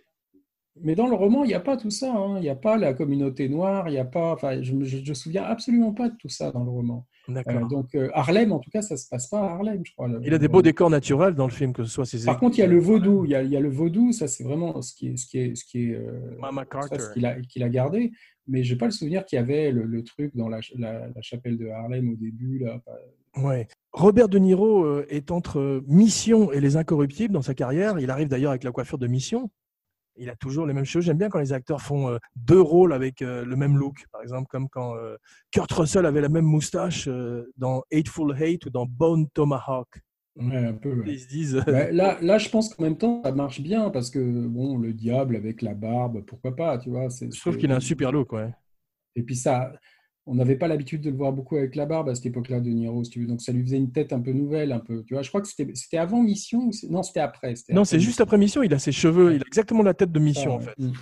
Mais dans le roman, il n'y a pas tout ça. hein. Il n'y a pas la communauté noire. Il a pas. Enfin, je me je, je souviens absolument pas de tout ça dans le roman. D'accord. Euh, donc euh, Harlem, en tout cas, ça se passe pas à Harlem, je crois. Il a des beaux décors naturels dans le film, que ce soit ses Par contre, il y a le vaudou. Il y a, il y a le vaudou. Ça, c'est vraiment ce qui est, ce qui est, ce qui est, euh, Mama ça, Carter. ce qu'il a, qu'il a gardé. Mais j'ai pas le souvenir qu'il y avait le, le truc dans la, la, la chapelle de Harlem au début là. Ouais. Robert De Niro euh, est entre euh, Mission et Les Incorruptibles dans sa carrière. Il arrive d'ailleurs avec la coiffure de Mission. Il a toujours les mêmes choses. J'aime bien quand les acteurs font euh, deux rôles avec euh, le même look. Par exemple, comme quand euh, Kurt Russell avait la même moustache dans Hateful Hate ou dans Bone Tomahawk. un peu, Ils se disent. là, là, je pense qu'en même temps, ça marche bien parce que, bon, le diable avec la barbe, pourquoi pas, tu vois. Je trouve qu'il a un super look, ouais. Et puis ça, on n'avait pas l'habitude de le voir beaucoup avec la barbe à cette époque-là de Niro, si tu veux. Donc ça lui faisait une tête un peu nouvelle, un peu. Tu vois, je crois que c'était avant Mission. non, c'était après. Non, c'est juste après Mission. Il a ses cheveux, il a exactement la tête de Mission en fait. Mm.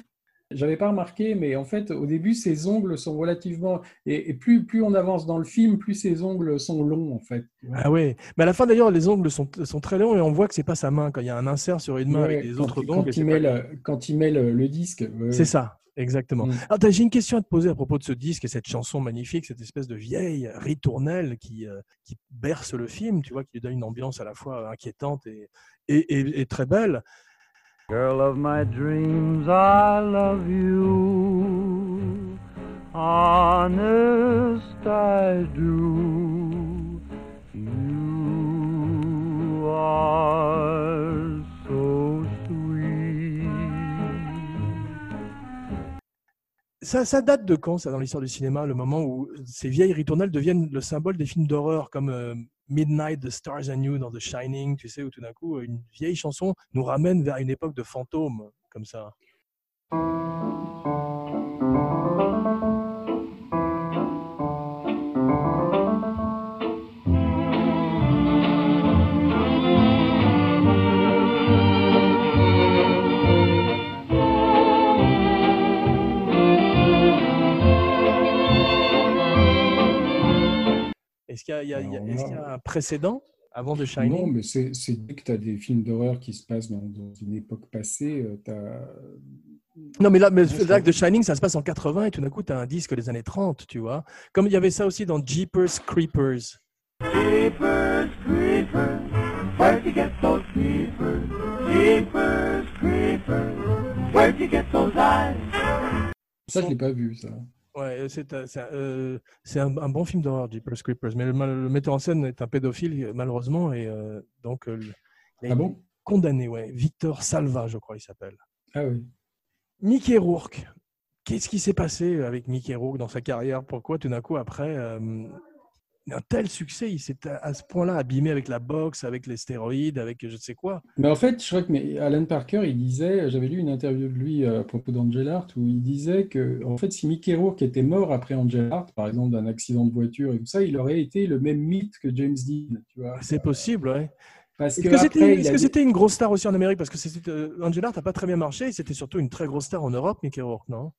J'avais pas remarqué, mais en fait, au début, ses ongles sont relativement. Et, plus, plus on avance dans le film, plus ses ongles sont longs, en fait. Ah ouais. Mais à la fin, d'ailleurs, les ongles sont, sont, très longs et on voit que c'est pas sa main. Quand il y a un insert sur une main avec les autres ongles. Quand, il met le, quand il met le, disque. C'est ça. Exactement. Mm. Alors, j'ai une question à te poser à propos de ce disque et cette chanson magnifique, cette espèce de vieille ritournelle qui, euh, qui berce le film, tu vois, qui lui donne une ambiance à la fois inquiétante et, et, et, très belle. Girl of my dreams, I love you. Honest, I do. You are Ça, date de quand, ça, dans l'histoire du cinéma, le moment où ces vieilles ritournelles deviennent le symbole des films d'horreur, comme euh, Midnight, The Stars and You dans The Shining, tu sais, où tout d'un coup, une vieille chanson nous ramène vers une époque de fantômes, comme ça? Est-ce qu'il y, a un précédent avant de Shining? Non, mais c'est dès que tu as des films d'horreur qui se passent dans, une époque passée, euh, tu as... Non, mais là, mais là, de Shining, ça se passe en 80 et tout d'un coup, tu as un disque des années 30, tu vois. Comme il y avait ça aussi dans Jeepers Creepers. Jeepers Creepers, where'd you get those creepers? Jeepers Creepers, where'd you get those eyes? Ça, je l'ai pas vu, ça. Ouais, c'est euh, un, un, bon film d'horreur, Jeepers Creepers, mais le, metteur en scène est un pédophile, malheureusement, et euh, donc euh, il ah bon? condamné, ouais. Victor Salva, je crois, il s'appelle. Ah oui. Mickey Rourke. Qu'est-ce qui s'est passé avec Mickey Rourke dans sa carrière? Pourquoi tout d'un coup, après, un tel succès, il s'est à ce point-là abîmé avec la boxe, avec les stéroïdes, avec je ne sais quoi. Mais en fait, je crois que Alan Parker, il disait, j'avais lu une interview de lui euh, à propos d'Angel Art, où il disait que, en fait, si Mickey Rourke était mort après Angel Art, par exemple d'un accident de voiture et tout ça, il aurait été le même mythe que James Dean. C'est possible, ouais. Est-ce que c'était une grosse star aussi en Amérique? Parce que euh, Angel Art n'a pas très bien marché, c'était surtout une très grosse star en Europe, Mickey Rourke, non?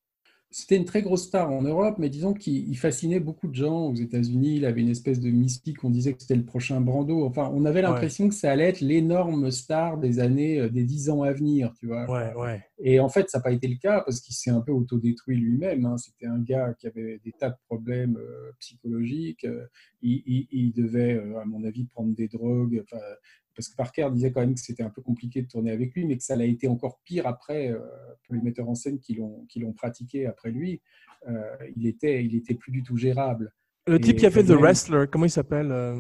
C'était une très grosse star en Europe, mais disons qu'il fascinait beaucoup de gens aux États-Unis. Il avait une espèce de mystique. On disait que c'était le prochain Brando. Enfin, on avait l'impression que ça allait être l'énorme star des années, euh, des dix ans à venir, tu vois. Ouais, ouais. Et en fait, ça n'a pas été le cas parce qu'il s'est un peu autodétruit lui-même. Hein. C'était un gars qui avait des tas de problèmes euh, psychologiques. Euh, il, il, devait, à mon avis, prendre des drogues. Parce que Parker disait quand même que c'était un peu compliqué de tourner avec lui, mais que ça l'a été encore pire après euh, pour les metteurs en scène qui l'ont pratiqué après lui. Euh, il était il était plus du tout gérable. Le type qui a fait The Wrestler, comment il s'appelle euh?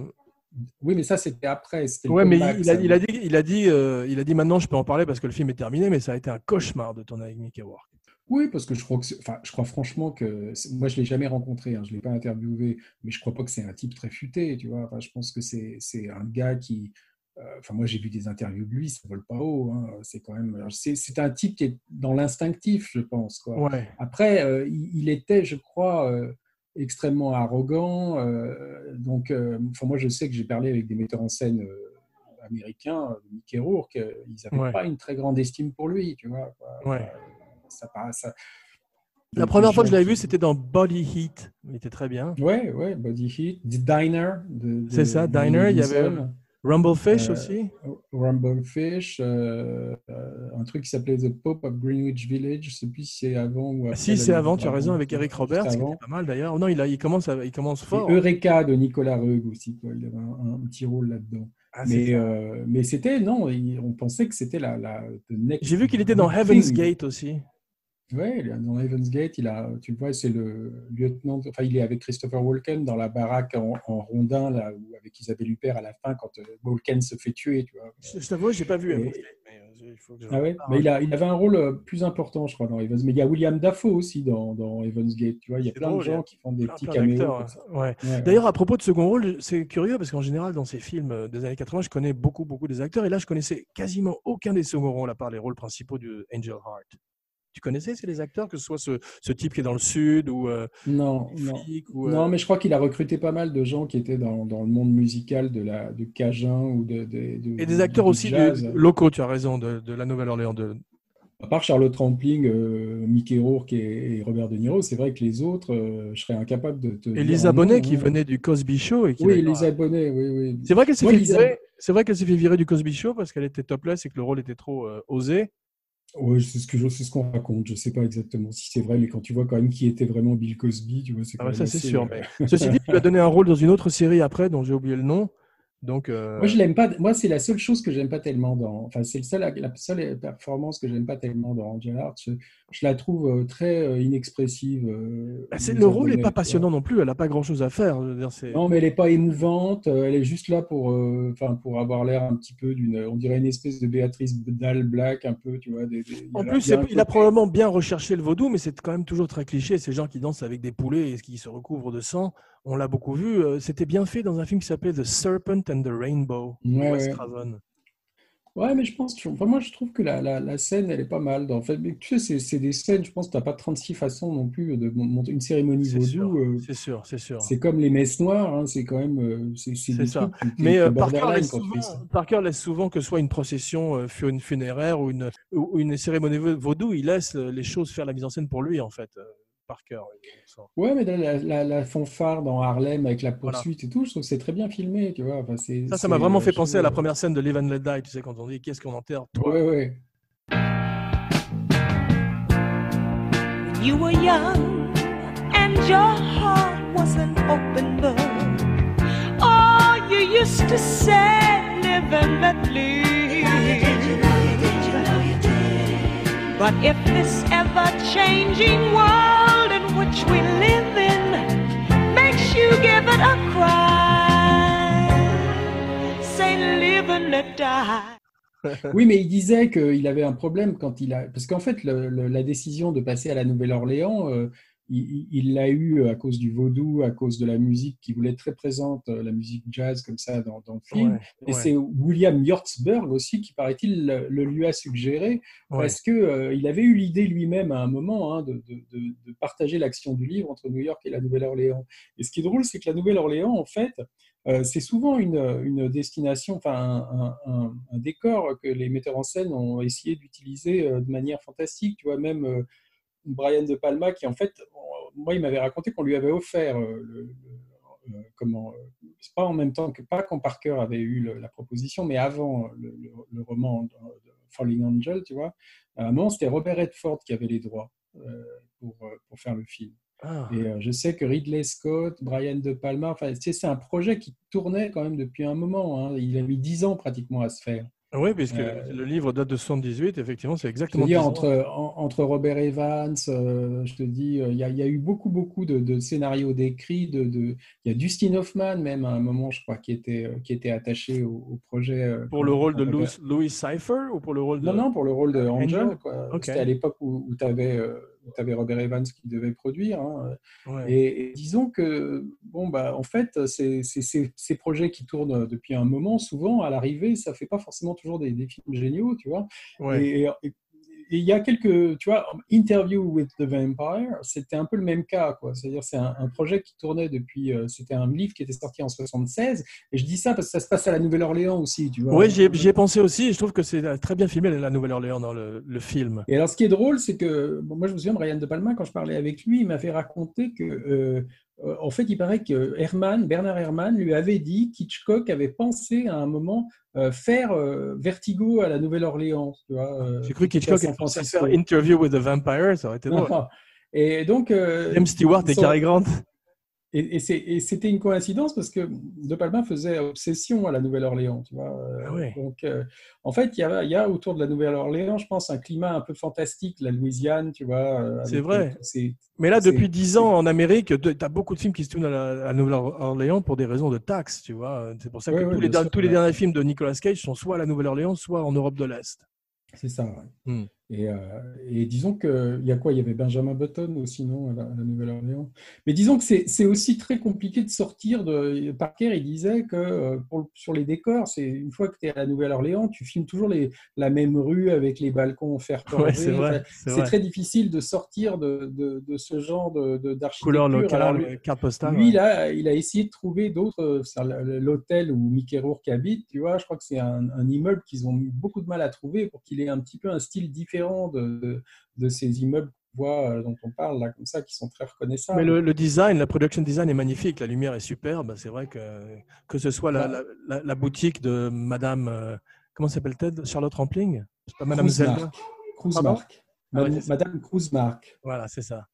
Oui, mais ça c'était après. Oui, mais il, a, il, a, dit, il a dit, il a dit maintenant je peux en parler parce que le film est terminé, mais ça a été un cauchemar de tourner avec Mickey Rourke. Oui, parce que je crois, que enfin, je crois franchement que moi je l'ai jamais rencontré, hein, je l'ai pas interviewé, mais je crois pas que c'est un type très futé, tu vois. Enfin, je pense que c'est un gars qui euh, enfin, moi, j'ai vu des interviews de lui, ça vole pas haut. Hein. C'est quand même, c'est un type qui est dans l'instinctif, je pense. Quoi. Après, euh, il, était, je crois, euh, extrêmement arrogant. donc, enfin, moi, je sais que j'ai parlé avec des metteurs en scène américains, Mickey Rourke, ils n'avaient pas une très grande estime pour lui, tu vois. Ça, ça, la première fois que je l'avais vu, c'était dans Body Heat. Il était très bien. Ouais, ouais, Body Heat. Diner. C'est ça, Diner. Il y avait Rumblefish euh, aussi? Rumblefish, euh, euh, un truc qui s'appelait The Pope of Greenwich Village, je ne sais plus si c'est avant ou après. Si, c'est avant, tu as raison, avec Eric Roberts, qui était pas mal d'ailleurs. Non, il, a, il, commence, il commence fort. Et Eureka de Nicolas Rugg aussi, quoi. il avait un, petit rôle là-dedans. Ah, mais mais c'était, non, on pensait que c'était la, la J'ai vu qu'il était dans Heaven's Gate aussi. Ouais, dans Heaven's Gate, il a, tu le vois, c'est le lieutenant. Enfin, il est avec Christopher Walken dans la baraque en, rondin, là, où, avec Isabelle Huppert à la fin, quand euh, Walken se fait tuer, tu vois. Je, t'avoue, j'ai pas vu. Et... Euh, ah ouais, mais il, a, il avait un rôle euh, plus important, je crois, dans Heaven's Mais il y a William Dafoe aussi dans, dans Heaven's Gate, tu vois. Il y a plein de gens qui font des petits caméos. Ouais. D'ailleurs, à propos de second rôle, c'est curieux parce qu'en général, dans ces films des années 80, je connais beaucoup, beaucoup des acteurs. Et là, je connaissais quasiment aucun des second rôles à part les rôles principaux de Angel Heart. Tu connaissais c'est les acteurs, que ce soit ce, ce, type qui est dans le sud ou euh, non, non. euh mais je crois qu'il a recruté pas mal de gens qui étaient dans, dans le monde musical de la de Cajun ou de, de, et des acteurs aussi locaux. Tu as raison de, de la Nouvelle-Orléans. De... À part Charlotte Rampling, euh, Mickey Rourke et, Robert De Niro, c'est vrai que les autres, je serais incapable de te. Elisa Bonnet qui hein. venait du Cosby Show et qui oui, Elisa Bonnet, oui, oui. C'est vrai qu'elle s'est fait virer. C'est vrai qu'elle s'est fait virer du Cosby Show parce qu'elle était topless et que le rôle était trop osé. Oui, c'est ce que c'est ce qu'on raconte. Je ne sais pas exactement si c'est vrai, mais quand tu vois quand même qui était vraiment Bill Cosby, tu vois, c'est ah bah ça c'est sûr. Euh, mais... Ceci dit, tu lui as donné un rôle dans une autre série après, dont j'ai oublié le nom. Donc, euh, Moi, je l'aime pas. Moi, c'est la seule chose que j'aime pas tellement dans. Enfin, c'est seul, la seule performance que j'aime pas tellement dans Angel Art. Je, la trouve euh, très euh, inexpressive. Bah, le rôle n'est pas passionnant non plus. Elle n'a pas grand-chose à faire. dire, non, mais elle n'est pas émouvante. Elle est juste là pour, enfin, pour avoir l'air un petit peu d'une. On dirait une espèce de Béatrice Dalle Black, un peu, tu vois. Des, en plus, il a probablement bien recherché le vaudou, mais c'est quand même toujours très cliché. Ces gens qui dansent avec des poulets et qui se recouvrent de sang on l'a beaucoup vu. Euh, c'était bien fait dans un film qui s'appelait The Serpent and the Rainbow. Ouais, Ouais, mais je pense, moi je trouve que la, la, scène, elle est pas mal. En fait, mais tu sais, c'est des scènes, je pense que tu n'as pas 36 façons non plus de monter une cérémonie vaudou. Euh, c'est sûr, c'est sûr. C'est comme les messes noires, hein, c'est quand même. Euh, c'est ça. Mais Parker laisse, souvent, Parker, laisse souvent que ce soit une procession funéraire ou une, ou une cérémonie vaudou, il laisse les choses faire la mise en scène pour lui, en fait par cœur. Ouais, mais la, la, fanfare dans Harlem avec la poursuite et tout, je trouve que c'est très bien filmé, tu vois. Enfin, ça, ça m'a vraiment fait penser à la première scène de Live and Let Die, tu sais, quand on dit qu'est-ce qu'on enterre toi. Ouais, ouais. You were young and your heart was an open book. Oh, you used to say, live and let live. But if this ever changing world oui, mais il disait qu'il avait un problème quand il a. Parce qu'en fait, la décision de passer à la Nouvelle-Orléans, euh, il l'a eu à cause du vaudou, à cause de la musique qui voulait être très présente, euh, la musique jazz comme ça dans, le film. et c'est William Yortzberg aussi qui, paraît-il, le, lui a suggéré parce qu'il euh, il avait eu l'idée lui-même à un moment hein, de, partager l'action du livre entre New York et la Nouvelle-Orléans. Et ce qui est drôle, c'est que la Nouvelle-Orléans, en fait, euh, c'est souvent une, destination, enfin un, un, décor que les metteurs en scène ont essayé d'utiliser de manière fantastique. Tu vois, même Brian De Palma, qui en fait, moi, il m'avait raconté qu'on lui avait offert euh, le, euh, comment, euh, c'est pas en même temps que pas quand Parker avait eu la proposition, mais avant le, roman Falling Angel, tu vois. À un moment, c'était Robert Redford qui avait les droits pour, pour faire le film. Ah. Et je sais que Ridley Scott, Brian De Palma, enfin, c'est un projet qui tournait quand même depuis un moment. Hein. Il a mis dix ans pratiquement à se faire. Oui, puisque euh, le livre date de 78, effectivement, c'est exactement. Je entre, entre Robert Evans, euh, je te dis, euh, il y, a eu beaucoup, beaucoup de, scénarios décrits. De, de, il y a Dustin Hoffman, même à un moment, je crois, qui était, qui était attaché au, projet. pour le rôle de Louis, Louis Cypher ou pour le rôle de. Non, non, pour le rôle de Angel? C'était à l'époque où, où tu avais tu avais Robert Evans qui devait produire. Hein. Et, disons que, bon, bah, en fait, ces projets qui tournent depuis un moment, souvent, à l'arrivée, ça ne fait pas forcément toujours des, films géniaux, tu vois. et, et il y a quelques, tu vois, Interview with the Vampire, c'était un peu le même cas, quoi. C'est-à-dire, c'est un, projet qui tournait depuis, euh, c'était un livre qui était sorti en 76. Et je dis ça parce que ça se passe à la Nouvelle-Orléans aussi, tu vois. Oui, j'y ai, pensé aussi. Et je trouve que c'est très bien filmé la Nouvelle-Orléans dans le, film. Et alors, ce qui est drôle, c'est que, moi, je me souviens de Ryan De Palma, quand je parlais avec lui, il m'avait raconté que euh, euh, en fait, il paraît que Herman, Bernard Herrmann lui avait dit qu'Hitchcock avait pensé à un moment euh, faire euh, Vertigo à la Nouvelle-Orléans. J'ai cru qu'Hitchcock avait pensé faire Interview with the Vampire, ça aurait été drôle. Et donc, James Stewart et Cary Grant. Et, c'était une coïncidence parce que De Palma faisait obsession à la Nouvelle-Orléans, tu vois. Euh, Ah ouais. Donc, euh, en fait, il y, a, il y a autour de la Nouvelle-Orléans, je pense, un climat un peu fantastique, la Louisiane, tu vois. euh, C'est vrai. Mais là, depuis 10 ans en Amérique, tu as beaucoup de films qui se tournent à la, Nouvelle-Orléans pour des raisons de taxes, tu vois. C'est pour ça que tous, les, sûr, tous derniers films de Nicolas Cage sont soit à la Nouvelle-Orléans, soit en Europe de l'Est. C'est ça, ouais. Hmm. Et, euh, et disons que il y a quoi? Il y avait Benjamin Button aussi, non, à la, Nouvelle-Orléans. Mais disons que c'est aussi très compliqué de sortir de. Parker, il disait que euh, pour, sur les décors, c'est une fois que tu es à la Nouvelle-Orléans, tu filmes toujours les, la même rue avec les balcons en fer Ouais, c'est. Enfin, très difficile de sortir de, de, de ce genre Couleur d'architecture. Alors, locale, lui- carte postale. lui, ouais. il a, il a essayé de trouver d'autres. L'hôtel où Mickey Rourke habite, tu vois, je crois que c'est un, un immeuble qu'ils ont eu beaucoup de mal à trouver pour qu'il ait un petit peu un style différent de, de, de ces immeubles voit, euh, dont on parle là, comme ça, qui sont très reconnaissables. Mais le, le design, la production design est magnifique, la lumière est superbe. C'est vrai que que ce soit la, la, la- la boutique de Madame, euh, comment s'appelle-t-elle Charlotte Rampling? Pas Madame Zelda? Kruzmark. Ah Madame, Kruzmark. Voilà, c'est ça.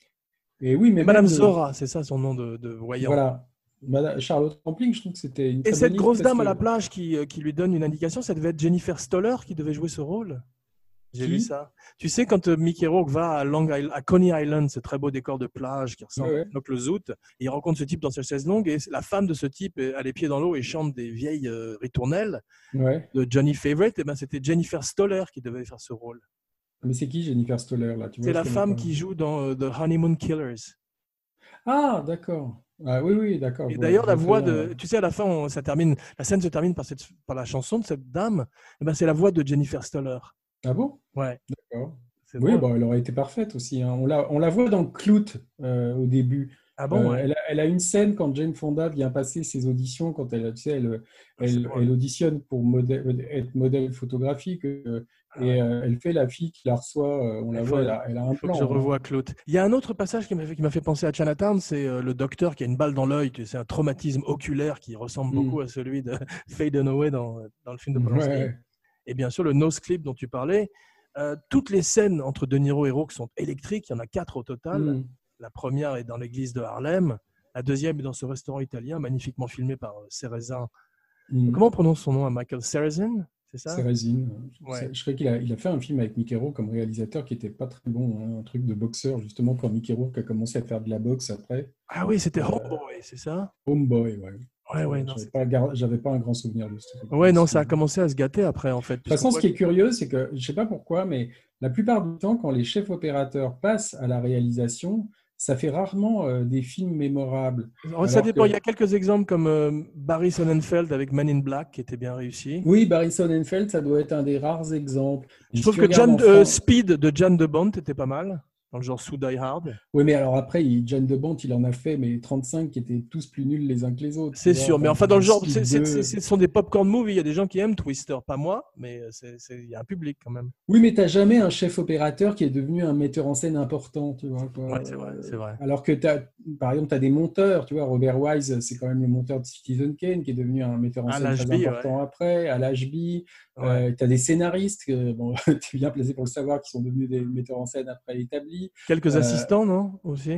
Et oui, mais Madame même, euh, Zora, c'est ça son nom de, de voyant. Voilà. Madame Charlotte Rampling, je trouve que c'était une Et cette grosse dame à la plage qui, qui lui donne une indication, ça devait être Jennifer Stoller qui devait jouer ce rôle? J'ai vu ça. Tu sais, quand euh, Mickey Rourke va à, Long Island, à Coney Island, ce très beau décor de plage qui ressemble Ouais, à le Zoot, il rencontre ce type dans sa chaise longue et la femme de ce type euh, a les pieds dans l'eau et chante des vieilles euh, ritournelles Ouais. de Johnny Favorite. Et ben, c'était Jennifer Stoller qui devait faire ce rôle. Mais c'est qui Jennifer Stoller là? C'est la femme qui joue dans The Honeymoon Killers. Ah, d'accord. Ah, oui, oui, d'accord. Et d'ailleurs, la voix de. Tu sais, à la fin, on- ça termine, la scène se termine par, cette, par la chanson de cette dame. Et ben, c'est la voix de Jennifer Stoller. Ah bon? Ouais. D'accord. c'est Oui, drôle. bah, elle aurait été parfaite aussi. hein. On, la, on la voit dans Clout euh, au début. Ah bon Euh, elle, a, elle a une scène quand Jane Fonda vient passer ses auditions, quand elle, tu sais, elle, Ah, elle, elle auditionne pour modèle- être modèle photographique euh, Ah et ouais. euh, elle fait la fille qui la reçoit. euh, on la voit, elle a, elle a un plan. je hein. revoie Claude. Il y a un autre passage qui m'a fait, penser à Chinatown, c'est euh, le docteur qui a une balle dans l'œil. C'est un traumatisme oculaire qui ressemble Mm. beaucoup à celui de Faye Dunaway dans, dans le film de Polanski. Ouais, Et bien sûr, le nose clip dont tu parlais. Euh, toutes les scènes entre De Niro et Rourke sont électriques. Il y en a quatre au total. Mm. La première est dans l'église de Harlem. La deuxième est dans ce restaurant italien, magnifiquement filmé par euh, Cerezin. Mm. Comment on prononce son nom à Michael Cerezin C'est ça? Ouais. Je crois qu'il a, il a fait un film avec Mickey Rourke comme réalisateur qui était pas très bon, hein, un truc de boxeur justement quand Mickey Rourke a commencé à faire de la boxe après. Ah oui, c'était Euh, Homeboy, c'est ça? Homeboy, ouais. Ouais, ouais, non, J'avais pas, pas un grand souvenir de ce ouais, non, ça a commencé à se gâter après, en fait. De toute façon, ce qui est curieux, c'est que je sais pas pourquoi, mais la plupart du temps, quand les chefs opérateurs passent à la réalisation, ça fait rarement euh, des films mémorables. Alors, ça dépend. que- Il y a quelques exemples comme euh, Barry Sonnenfeld avec Man in Black qui était bien réussi. Oui, Barry Sonnenfeld, ça doit être un des rares exemples. Je trouve que John, euh, Speed de John de Bont était pas mal, dans le genre sous Die Hard. Oui, mais alors après, John de Bont, il en a fait, mais 35 qui étaient tous plus nuls les uns que les autres. C'est sûr, mais enfin dans le genre, Speed c'est- c'est- 2. c'est- ce sont des popcorn movies. Il y a des gens qui aiment Twister, pas moi, mais euh, il y a un public quand même. Oui, mais tu n'as jamais un chef opérateur qui est devenu un metteur en scène important, tu vois. Ouais, c'est vrai, c'est vrai. Alors que, t'as- par exemple, tu as des monteurs, tu vois, Robert Wise, c'est quand même le monteur de Citizen Kane, qui est devenu un metteur en scène très important après, à l'HB. Ouais. tu as des scénaristes, que, bon, tu es bien placé pour le savoir, qui sont devenus des metteurs en scène après établis. Quelques euh, assistants, non Aussi?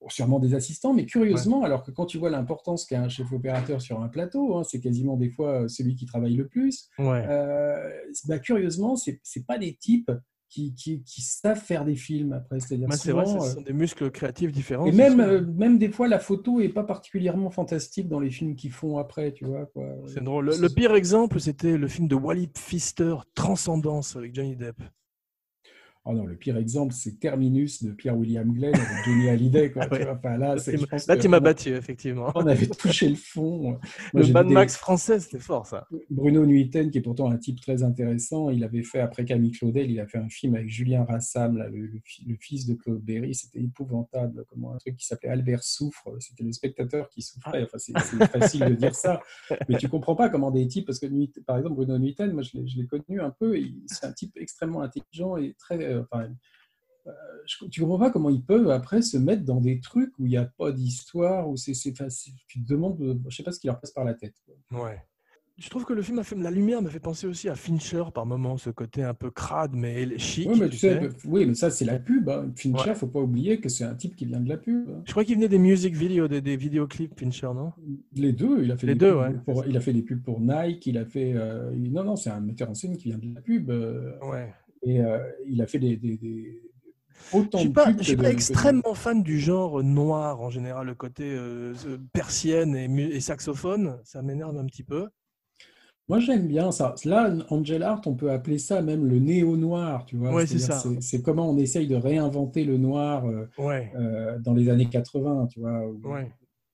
Bon, sûrement des assistants, mais curieusement, alors que quand tu vois l'importance qu'a un chef opérateur sur un plateau, hein, c'est quasiment des fois euh, celui qui travaille le plus. Ouais. Euh, bah, curieusement, c'est pas des types qui, qui, qui savent faire des films après. C'est-à-dire Bah, c'est vrai, ce sont des muscles créatifs différents. et même, euh, même des fois, la photo est pas particulièrement fantastique dans les films qu'ils font après, tu vois. Quoi. C'est drôle. Le, le pire exemple, c'était le film de Wally Pfister, Transcendance, avec Johnny Depp. Oh non, le pire exemple, c'est Terminus de Pierre-William Glenn avec Johnny Hallyday. Quoi, Ah ouais. tu vois. Enfin, là, c'est- tu m'as battu, effectivement. On avait touché le fond. Moi, Le Mad des- Max français, c'était fort, ça. Bruno Nuiten, qui est pourtant un type très intéressant, il avait fait, après Camille Claudel, il a fait un film avec Julien Rassam, là, le, le fi- le fils de Claude Berry. C'était épouvantable, comment un truc qui s'appelait Albert souffre. C'était le spectateur qui souffrait. Enfin, c'est facile de dire ça, mais tu comprends pas comment des types, parce que par exemple Bruno Nuiten, moi je l'ai- connu un peu, c'est un type extrêmement intelligent et très. Enfin, euh, je- tu comprends pas comment ils peuvent après se mettre dans des trucs où il n'y a pas d'histoire, où c'est, tu te demandes, euh, je sais pas ce qui leur passe par la tête. quoi. Ouais. je trouve que le film a fait la lumière me fait penser aussi à Fincher par moments, ce côté un peu crade mais chic. Oui, mais, tu sais, sais. oui, mais ça, c'est la pub. hein. Fincher, Ouais. faut pas oublier que c'est un type qui vient de la pub. hein. Je crois qu'il venait des music videos, des, des vidéoclips Fincher, non? Les deux, il a fait Les des deux, pubs ouais, pour, c'est il a fait des pubs pour Nike, il a fait. euh, non, non, c'est un metteur en scène qui vient de la pub. euh, Ouais. Et euh, il a fait des, des- des- autant Je suis pas, je suis pas de- extrêmement fan du genre noir en général, le côté euh, persienne et, saxophone, ça m'énerve un petit peu. Moi, j'aime bien ça. Là, Angel Art, on peut appeler ça même le néo-noir, tu vois. Ouais, c'est comment on essaye de réinventer le noir euh, Ouais, euh, dans les années 80, tu vois, ouais.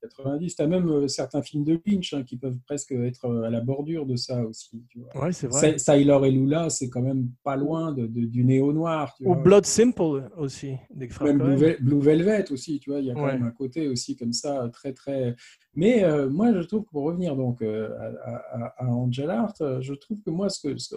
90. Tu as même euh, certains films de Lynch hein, qui peuvent presque être euh, à la bordure de ça aussi, tu vois. Ouais, c'est vrai. Sa- Sailor et Lula, c'est quand même pas loin de, de- du néo-noir, Ou vois. Blood Simple aussi, des Même Blue, Velvet aussi, tu vois, il y a quand Ouais. même un côté aussi comme ça, très, très... Mais euh, moi, je trouve que pour revenir donc euh, à, à- à Angel Art, euh, je trouve que moi, ce que, ce-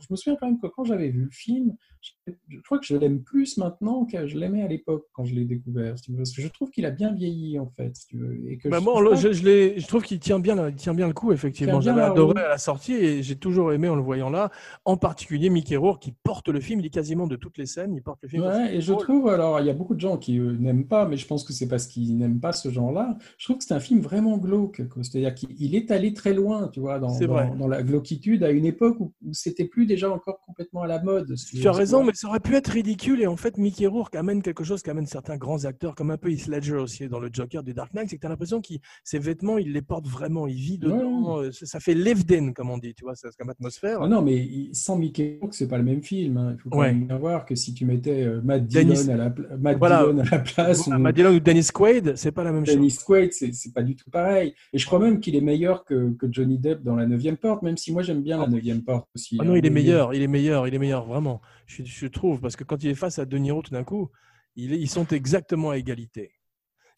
je me souviens quand même que quand j'avais vu le film, je, je crois que je l'aime plus maintenant que je l'aimais à l'époque quand je l'ai découvert, si tu veux, parce que je trouve qu'il a bien vieilli, en fait, si tu veux, et que Bah, je moi, trouve on- pas- je, je l'ai- je trouve qu'il tient bien, il tient bien le coup, effectivement. J'avais adoré à la sortie et j'ai toujours aimé en le voyant là. En particulier Mickey Rourke qui porte le film, il est quasiment de toutes les scènes, il porte le film. Ouais, et je trouve, alors, il y a beaucoup de gens qui euh, n'aiment pas, mais je pense que c'est parce qu'ils n'aiment pas ce genre-là. Je trouve que c'est un film vraiment glauque. C'est-à-dire qu'il il est allé très loin, tu vois, dans, la glauquitude à une époque où, où c'était plus déjà encore complètement à la mode. Tu as raison, mais ça aurait pu être ridicule. Et en fait, Mickey Rourke amène quelque chose qu'amènent certains grands acteurs, comme un peu Heath Ledger aussi dans le Joker du Dark Knight. C'est que tu as l'impression que ses vêtements, il les porte vraiment. Il vit dedans. euh, Ça fait lived in, comme on dit, tu vois, c'est comme atmosphère. Ah non, mais sans Mickey Rourke, c'est pas le même film. hein. Il faut quand Ouais. même bien voir que si tu mettais euh, Matt Dennis- Dillon à la, pla- Matt Voilà. Dillon à la place ou Matt Dillon ou Dennis Quaid, c'est pas la même chose. Dennis Quaid, c'est pas du tout pareil. Et je crois même qu'il est meilleur que, que Johnny Depp dans La Neuvième Porte, même si moi j'aime bien La Neuvième Porte aussi. Ah non, hein. il est meilleur, il est meilleur, il est meilleur, vraiment. Je, je trouve, parce que quand il est face à De Niro tout d'un coup, il est- ils sont exactement à égalité.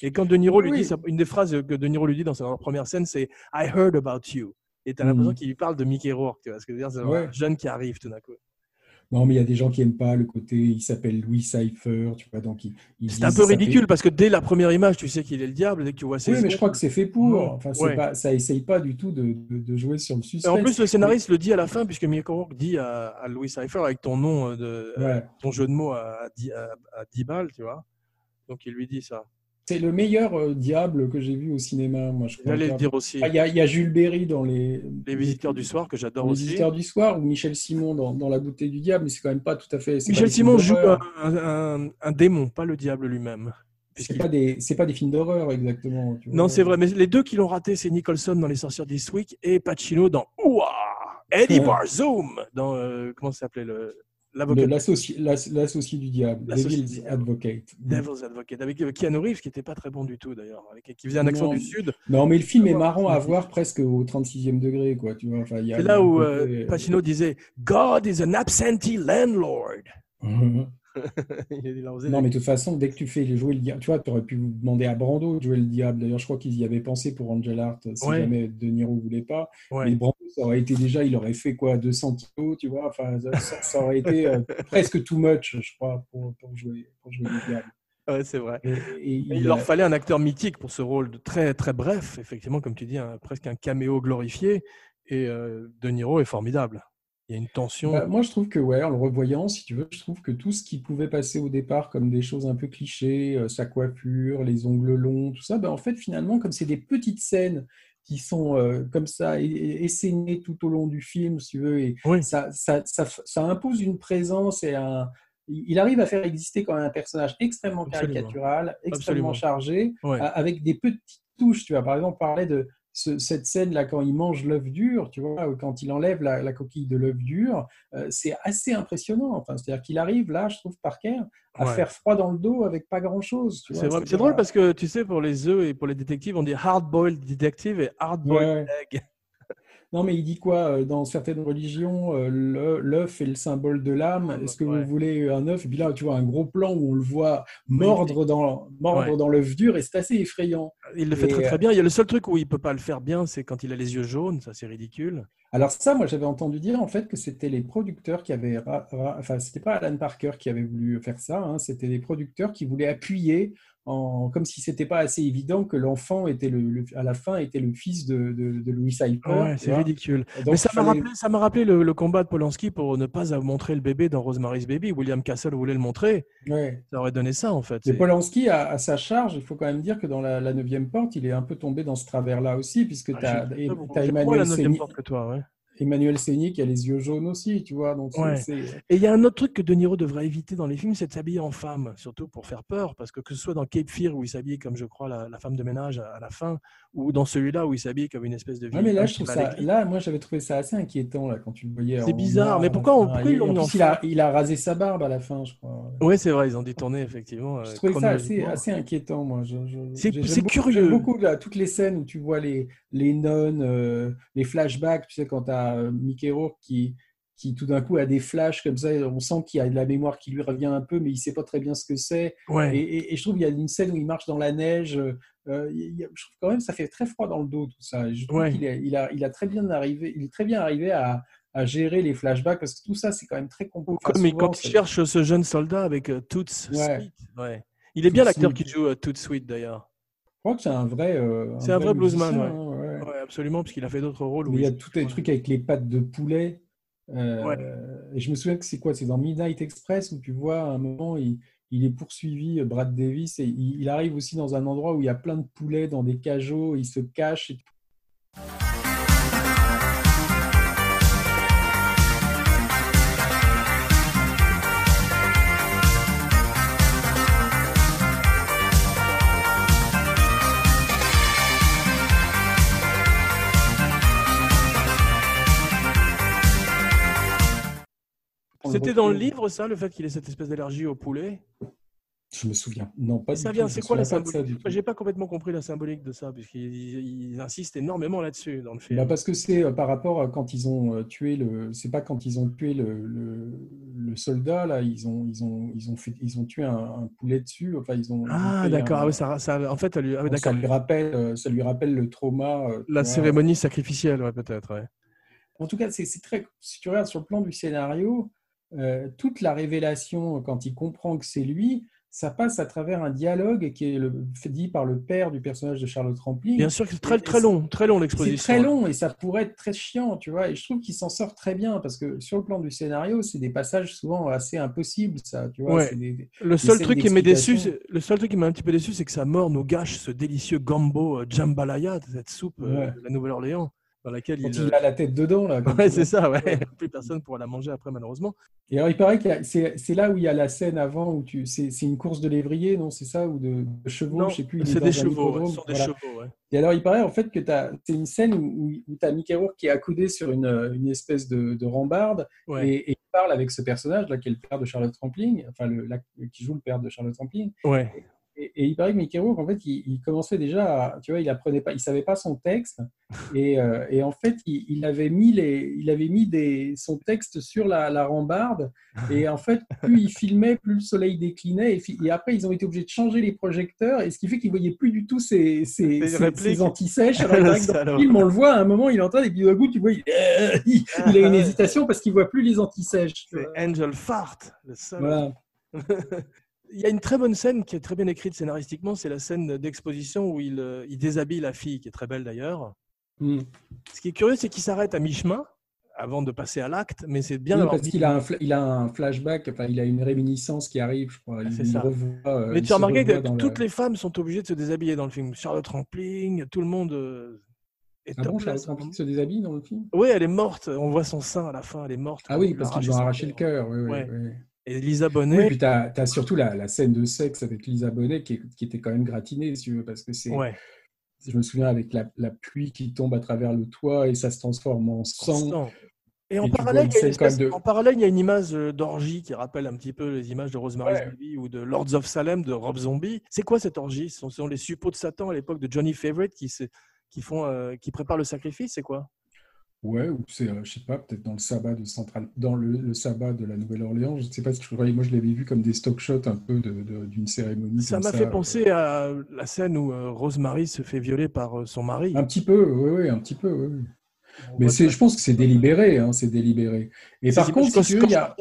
Et quand De Niro lui Oui. dit, une des phrases que De Niro lui dit dans sa première scène, c'est I heard about you. Et tu as l'impression Mhm. qu'il lui parle de Mickey Rourke, tu vois ce que je veux dire C'est Ouais. un jeune qui arrive tout d'un coup. Non, mais il y a des gens qui aiment pas le côté, il s'appelle Louis Cypher, tu vois, donc C'est un peu ridicule parce que dès la première image, tu sais qu'il est le diable, dès que tu vois ses Oui, mais je crois que c'est fait pour. Non, Enfin, c'est ouais. pas, ça essaye pas du tout de, de, de jouer sur le Et suspense. en plus, le scénariste le dit à la fin, puisque Mickey Rourke dit à, à Louis Cypher avec ton nom, euh, de, Ouais. ton jeu de mots à, à, 10 à- à 10 balles, tu vois. Donc il lui dit ça. C'est le meilleur euh, diable que j'ai vu au cinéma, moi, je crois. J'allais le dire aussi. Ah, Il y, a, il y a Jules Berry dans les, Les visiteurs du soir que j'adore les aussi. visiteurs du soir ou Michel Simon dans, dans La bouteille du diable, mais c'est quand même pas tout à fait. Michel Simon joue un, un- un démon, pas le diable lui-même. C'est pas des, pas des films d'horreur exactement. tu vois. Non, c'est vrai, mais les deux qui l'ont raté, c'est Nicholson dans Les Sorcières d'Eastwick et Pacino dans Ouah Eddie. Barzoom dans euh, comment ça s'appelait le L'associé l'ass- l'associé du diable, Devil's. Advocate. Devil's Advocate avec euh, Keanu Reeves qui était pas très bon du tout d'ailleurs, qui faisait un accent Non. du sud. Non, mais le film est Ouais. marrant à voir presque au 36e degré, quoi. Tu vois, enfin, C'est là où côté, euh, euh, Pacino disait God is an absentee landlord. Il Non, mais de toute façon, dès que tu fais jouer le diable, tu vois, tu aurais pu demander à Brando de jouer le diable. D'ailleurs, je crois qu'ils y avaient pensé pour Angel Art, si Ouais. jamais De Niro voulait pas. Ouais. Mais Brando, ça aurait été déjà, il aurait fait quoi, 200 kilos, tu vois. Enfin, ça, aurait été euh, presque too much, je crois, pour, pour jouer, pour jouer le diable. Ouais, c'est vrai. Et, et Et il leur fallait un acteur mythique pour ce rôle de très très bref, effectivement, comme tu dis, un- presque un caméo glorifié. Et euh, De Niro est formidable. Il y a une tension. Bah, moi, je trouve que, ouais, en le revoyant, si tu veux, je trouve que tout ce qui pouvait passer au départ comme des choses un peu clichés, euh, sa coiffure, les ongles longs, tout ça, bah, en fait, finalement, comme c'est des petites scènes qui sont euh, comme ça, essénées tout au long du film, si tu veux, et Oui. ça, ça, ça, ça impose une présence et un. Il arrive à faire exister quand même un personnage extrêmement Absolument. caricatural, extrêmement Absolument. chargé, Ouais. avec des petites touches. Tu vois, par exemple, on parlait de ce- cette scène-là quand il mange l'œuf dur, tu vois, quand il enlève la, la coquille de l'œuf dur, euh, c'est assez impressionnant. Enfin, c'est-à-dire qu'il arrive là, je trouve, Parker, à Ouais. faire froid dans le dos avec pas grand-chose. C'est drôle parce que tu sais, pour les œufs et pour les détectives, on dit hard-boiled detective et hard-boiled Ouais. egg. Non, mais il dit quoi euh, Dans certaines religions, euh, l'œuf est le symbole de l'âme. Est-ce que Ouais. vous voulez un œuf? Et puis là, tu vois un gros plan où on le voit mordre dans, mordre Ouais. dans l'œuf dur et c'est assez effrayant. Il le fait Et, très euh, très bien. Il y a le seul truc où il peut pas le faire bien, c'est quand il a les yeux jaunes. Ça, c'est ridicule. Alors ça, moi, j'avais entendu dire en fait que c'était les producteurs qui avaient, enfin, c'était pas Alan Parker qui avait voulu faire ça, hein, c'était les producteurs qui voulaient appuyer, en, comme si c'était pas assez évident que l'enfant était le, le- à la fin était le fils de, de, de Louis Hyper. Ouais, c'est ridicule. Et donc, Mais ça m'a rappelé, ça m'a rappelé le, le combat de Polanski pour ne pas montrer le bébé dans Rosemary's Baby. William Castle voulait le montrer. Ouais. Ça aurait donné ça, en fait. Mais C'est- Polanski, à, à sa charge, il faut quand même dire que dans la, neuvième porte, il est un peu tombé dans ce travers-là aussi, puisque Ah, tu as, j'ai moins Emmanuel, la neuvième Séni, porte que toi, ouais. Emmanuel Séni qui a les yeux jaunes aussi, tu vois. Donc Ouais. c'est- Et il y a un autre truc que De Niro devrait éviter dans les films, c'est de s'habiller en femme, surtout pour faire peur, parce que que ce soit dans Cape Fear où il s'habille comme je crois la, la femme de ménage à, à la fin, ou dans celui-là où il s'habille comme une espèce de Ouais, vieille mais là, je trouve ça. Là, moi, j'avais trouvé ça assez inquiétant là quand tu le voyais. C'est bizarre, mais pourquoi on- l'ont en mis en plus, il a, il a rasé sa barbe à la fin, je crois. Ouais, c'est vrai, ils ont détourné effectivement. Je euh, trouvais ça assez, assez inquiétant, moi. C'est- curieux. J'aime beaucoup là, toutes les scènes où tu vois les, les nonnes, euh, les flashbacks, tu sais, quand tu as Mickey Rourke qui, qui tout d'un coup a des flashs comme ça, on sent qu'il y a de la mémoire qui lui revient un peu, mais il sait pas très bien ce que c'est. Ouais. Et, et- et je trouve qu'il y a une scène où il marche dans la neige. euh, il a- je trouve quand même ça fait très froid dans le dos tout ça. Je trouve Ouais. qu'il est- il a, il a très bien arrivé, il est très bien arrivé à, à gérer les flashbacks parce que tout ça c'est quand même très compliqué. Il- quand il cherche ce jeune soldat avec euh, Toots Ouais. Il est bien l'acteur qui joue euh, Toots Sweet d'ailleurs. Je crois que c'est un vrai. euh, C'est un vrai bluesman, musicien, hein, absolument, parce qu'il a fait d'autres rôles. où il y a tout un truc avec les pattes de poulet. euh, Ouais. Et je me souviens que c'est quoi C'est dans Midnight Express où tu vois à un moment, il, il est poursuivi, euh, Brad Davis, et il, il arrive aussi dans un endroit où il y a plein de poulets dans des cajots, il se cache. et- C'était dans le livre, ça, le fait qu'il ait cette espèce d'allergie au poulet? Je me souviens. Non, pas du ça tout, vient, c'est quoi la symbolique? du. J'ai pas complètement compris la symbolique de ça, puisqu'ils ils insistent énormément là-dessus dans le film. Bah, parce que c'est euh, par rapport à quand ils ont euh, tué le. C'est pas quand ils ont tué le, le, le soldat là, ils ont ils ont ils ont fait ils ont tué un, un poulet dessus. Enfin ils ont. ah, d'accord. un- Ah oui, ça, ça- en fait, lui- ah oui, ça lui rappelle euh, ça lui rappelle le trauma. La vois. cérémonie sacrificielle, ouais, peut-être. Ouais. En tout cas, c'est très. Si tu regardes sur le plan du scénario, euh, toute la révélation quand il comprend que c'est lui, ça passe à travers un dialogue qui est le, dit par le père du personnage de Charlotte Rampling. Bien sûr que c'est très, très long, très long C'est l'exposition. très long et ça pourrait être très chiant, tu vois. Et je trouve qu'il s'en sort très bien parce que sur le plan du scénario, c'est des passages souvent assez impossibles, ça, tu vois. Ouais. c'est des- Le seul truc qui m'est déçu, c'est- le seul truc qui m'a un petit peu déçu, c'est que sa mort nous gâche ce délicieux gumbo euh, jambalaya, cette soupe euh, de la Nouvelle-Orléans, dans laquelle Quand il. il a la tête dedans, là. Ouais, c'est ça, ouais. Plus personne pourra la manger après, malheureusement. Et alors, il paraît que c'est c'est là où il y a la scène avant où tu. C'est une course de lévrier, non C'est ça Ou de, de chevaux Non, Je sais plus. c'est des chevaux, ouais, des chevaux, ouais. Et alors, il paraît en fait que c'est une scène où, où tu as Mickey Rourke qui est accoudé sur une, une espèce de, de rambarde Ouais. et, et il parle avec ce personnage-là qui est le père de Charlotte Rampling, enfin, le, qui joue le père de Charlotte Rampling. Ouais. Et, et il paraît que Mickey Rourke, en fait, il, il commençait déjà, à- tu vois, il apprenait pas, il savait pas son texte, et, euh, et en fait, il, il avait mis les, il avait mis des, son texte sur la, la rambarde, et en fait, plus il filmait, plus le soleil déclinait, et, après, ils ont été obligés de changer les projecteurs, et ce qui fait qu'ils voyaient plus du tout ses, ses, Ses ses- répliques. ses anti-sèches. Alors, dans le film, on le voit à un moment, il est en train, et puis d'un coup, tu vois, il, a une hésitation parce qu'il voit plus les anti-sèches. C'est. Angel Fart, le seul. Voilà. Il y a une très bonne scène qui est très bien écrite scénaristiquement, c'est la scène d'exposition où il, euh, il déshabille la fille, qui est très belle d'ailleurs. Mm. Ce qui est curieux, c'est qu'il s'arrête à mi-chemin avant de passer à l'acte, mais c'est bien Oui, parce qu'il a un, fla- il a un flashback, enfin, il a une réminiscence qui arrive, je crois. Ah, Il, ça. revoit, euh, Mais tu as remarqué que toutes le- les femmes sont obligées de se déshabiller dans le film. Charlotte Rampling, tout le monde euh, est Ah bon. Charlotte Rampling se déshabille dans le film? Oui, elle est morte. On voit son sein à la fin, elle est morte. Ah oui, lui parce qu'ils ont son arraché le cœur. Oui, oui, Ouais. oui. Et Lisa Oui, Bonet, puis tu as, surtout la, la scène de sexe avec Lisa Bonet qui, était quand même gratinée, si tu veux, parce que c'est. ouais, Je me souviens avec la, la pluie qui tombe à travers le toit et ça se transforme en sang. Et en Et vois parallèle, espèce- de- en parallèle, il y a une image euh, d'orgie qui rappelle un petit peu les images de Rosemary's Ouais. Baby ou de Lords of Salem de Rob Zombie. C'est quoi cette orgie? Ce sont, ce sont les suppôts de Satan à l'époque de Johnny Favorite qui, se- qui, font, euh, qui préparent le sacrifice, c'est quoi? Ouais, ou c'est, euh, je sais pas, peut-être dans le sabbat de Central, dans le, le sabbat de la Nouvelle-Orléans. Je sais pas si je croyais, moi je l'avais vu comme des stock shots un peu de- de- d'une cérémonie. Ça comme m'a fait euh, penser à la scène où euh, Rosemary se fait violer par euh, son mari. Un petit peu, oui, oui, un petit peu, oui. oui. Mais c'est, je pense que c'est délibéré, hein, c'est délibéré. Et par contre, si tu veux, il y a,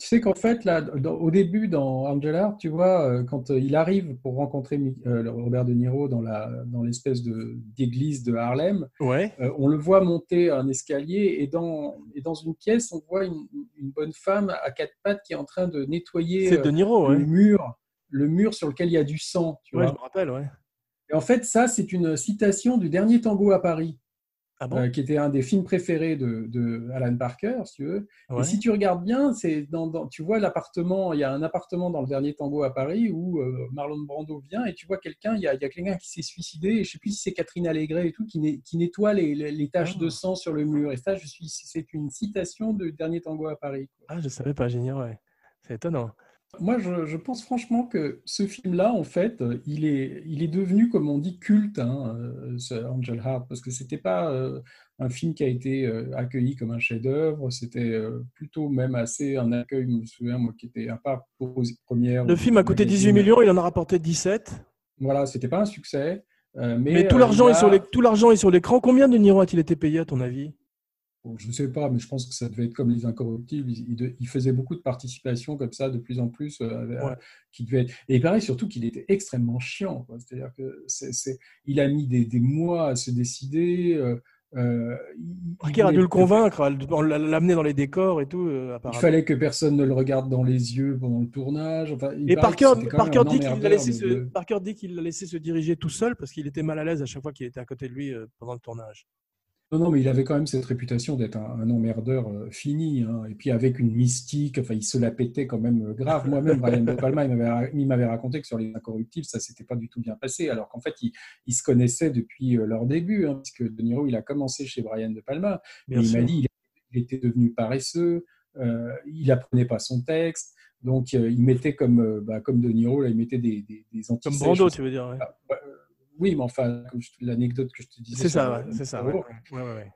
tu sais qu'en fait, là, au début, dans Angel Heart, tu vois, euh, quand euh, il arrive pour rencontrer euh, Robert De Niro dans, la, dans l'espèce de, d'église de Harlem, ouais. on le voit monter un escalier et dans, et dans une pièce, on voit une, une, bonne femme à quatre pattes qui est en train de nettoyer C'est de Niro, le, mur, le mur sur lequel il y a du sang. Tu ouais, vois. je me rappelle, ouais. Et en fait, ça, c'est une citation du dernier tango à Paris. Ah bon? Euh, qui était un des films préférés de, de, Alan Parker, si tu veux. Ouais. Et si tu regardes bien, c'est dans, dans, tu vois l'appartement, il y a un appartement dans le dernier tango à Paris où euh, Marlon Brando vient et tu vois quelqu'un, il y a, a quelqu'un qui s'est suicidé, et je sais plus si c'est Catherine Allégret et tout, qui, né, qui nettoie les, les, les taches Ah. de sang sur le mur. Et ça, je suis, c'est une citation du dernier tango à Paris. quoi. Ah, je savais pas, j'ignorais. C'est étonnant. Moi, je, je, pense franchement que ce film-là, en fait, il est, il est devenu, comme on dit, culte, hein, ce Angel Heart, parce que c'était pas euh, un film qui a été euh, accueilli comme un chef-d'œuvre, c'était euh, plutôt même assez un accueil, je me souviens, moi, qui était un pas pour première. Le film a coûté 18 millions, il en a rapporté 17. Voilà, c'était pas un succès. euh, mais, mais tout l'argent est, sur les, tout l'argent est sur l'écran. Combien de Niro a-t-il été payé, à ton avis? Je ne sais pas, mais je pense que ça devait être comme les incorruptibles. Il, il, faisait beaucoup de participation comme ça, de plus en plus. Euh, ouais. qui devait être... Et il paraît surtout qu'il était extrêmement chiant. C'est-à-dire que c'est, il a mis des, des, mois à se décider. Euh, euh, il, a dû le convaincre, l'amener dans les décors et tout. euh, il fallait que personne ne le regarde dans les yeux pendant le tournage. Enfin, et Parker, Parker, dit qu'il a laissé se, de... Parker dit qu'il l'a laissé se diriger tout seul parce qu'il était mal à l'aise à chaque fois qu'il était à côté de lui euh, pendant le tournage. Non, non, mais il avait quand même cette réputation d'être un, un, emmerdeur euh, fini, hein, et puis avec une mystique, enfin, il se la pétait quand même euh, grave. Moi-même, Brian De Palma, il m'avait raconté que sur les incorruptibles, ça s'était pas du tout bien passé, alors qu'en fait, ils il se connaissaient depuis euh, leur début, hein, puisque De Niro, il a commencé chez Brian De Palma, mais il m'a dit il était devenu paresseux, euh, il apprenait pas son texte, donc euh, il mettait comme, bah, comme De Niro, là, il mettait des, des, des Comme Brando, tu veux dire ouais. Ah, oui, mais enfin, l'anecdote que je te disais. C'est ça, c'est ça. Ouais. Ouais, ouais,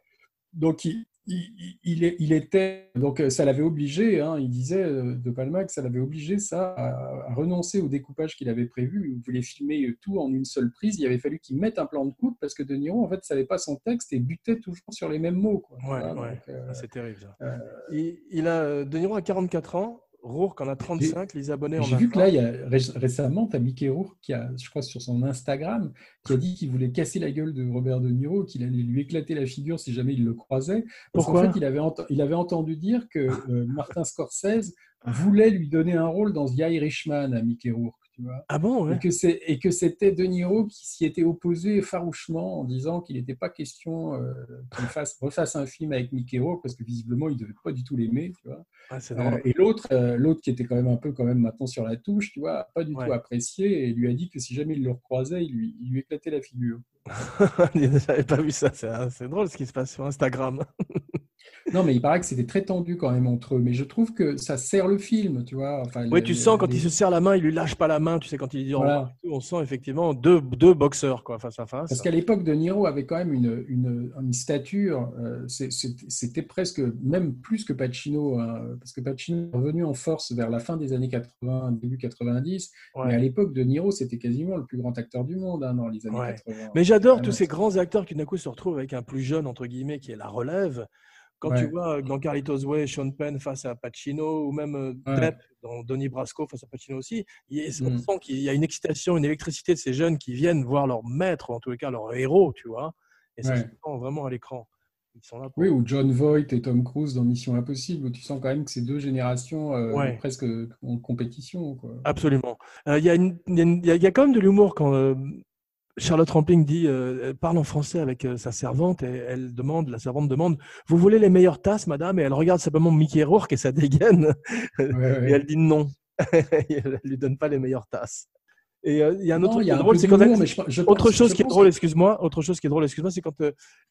donc, il, il, il, il, était. Donc, ça l'avait obligé, hein, il disait euh, de Palma que ça l'avait obligé, ça, à, à, renoncer au découpage qu'il avait prévu. Il voulait filmer tout en une seule prise. Il avait fallu qu'il mette un plan de coupe parce que De Niro, en fait, ne savait pas son texte et butait toujours sur les mêmes mots. Quoi. Ouais, voilà, ouais. Euh, c'est terrible, ça. Euh, il, il, a, De Niro a 44 ans. Rourke en a 35, les abonnés en J'ai vu que là, il y a, récemment, tu as Mickey Rourke, qui a, je crois, sur son Instagram, qui a dit qu'il voulait casser la gueule de Robert De Niro, qu'il allait lui éclater la figure si jamais il le croisait. Parce Pourquoi qu'en fait, il avait, il avait entendu dire que euh, Martin Scorsese voulait lui donner un rôle dans The Irishman à Mickey Rourke. Tu vois ah bon ouais. Et que c'était De Niro qui s'y était opposé farouchement en disant qu'il n'était pas question euh, qu'il fasse, refasse un film avec Mickey Rourke parce que visiblement il ne devait pas du tout l'aimer. Tu vois ah, euh, et l'autre, euh, l'autre qui était quand même un peu quand même maintenant sur la touche, tu vois, pas du ouais. tout apprécié et lui a dit que si jamais il le recroisait, il lui, il lui éclatait la figure. J'avais pas vu ça, c'est drôle ce qui se passe sur Instagram. Non, mais il paraît que c'était très tendu quand même entre eux. Mais je trouve que ça sert le film, tu vois. Enfin, oui, tu sens quand les... il se serre la main, il lui lâche pas la main. Tu sais, quand il dit voilà. on sent effectivement deux, deux boxeurs quoi, face à face. Parce qu'à l'époque, De Niro avait quand même une, une, une stature. Euh, c'était presque, même plus que Pacino. Hein, parce que Pacino est revenu en force vers la fin des années 80, début 90. Ouais. Mais à l'époque, De Niro, c'était quasiment le plus grand acteur du monde hein, dans les années ouais. 80. Mais j'adore tous ces grands acteurs qui d'un coup se retrouvent avec un plus jeune, entre guillemets, qui est la relève. Quand ouais. tu vois dans Carlitos Way, Sean Penn face à Pacino, ou même euh, ouais. Depp dans Donnie Brasco face à Pacino aussi, il, on mm. sent qu'il y a une excitation, une électricité de ces jeunes qui viennent voir leur maître, ou en tous les cas leur héros, tu vois. Et ça ouais. se sent vraiment à l'écran. Pour... Oui, ou John Voight et Tom Cruise dans Mission Impossible, où tu sens quand même que ces deux générations euh, presque en compétition. Quoi. Absolument. Il euh, y, y, y, a quand même de l'humour quand euh, Charlotte Rampling dit euh, parle en français avec euh, sa servante et elle demande, la servante demande, vous voulez les meilleures tasses, madame? Et elle regarde simplement Mickey Rourke et ça dégaine ouais, ouais. et elle dit non. elle lui donne pas les meilleures tasses. Et euh, il y a un autre non, truc qui est drôle, c'est quand elle... je, je autre chose qui est drôle, excuse-moi, autre chose qui est drôle, excuse-moi, c'est quand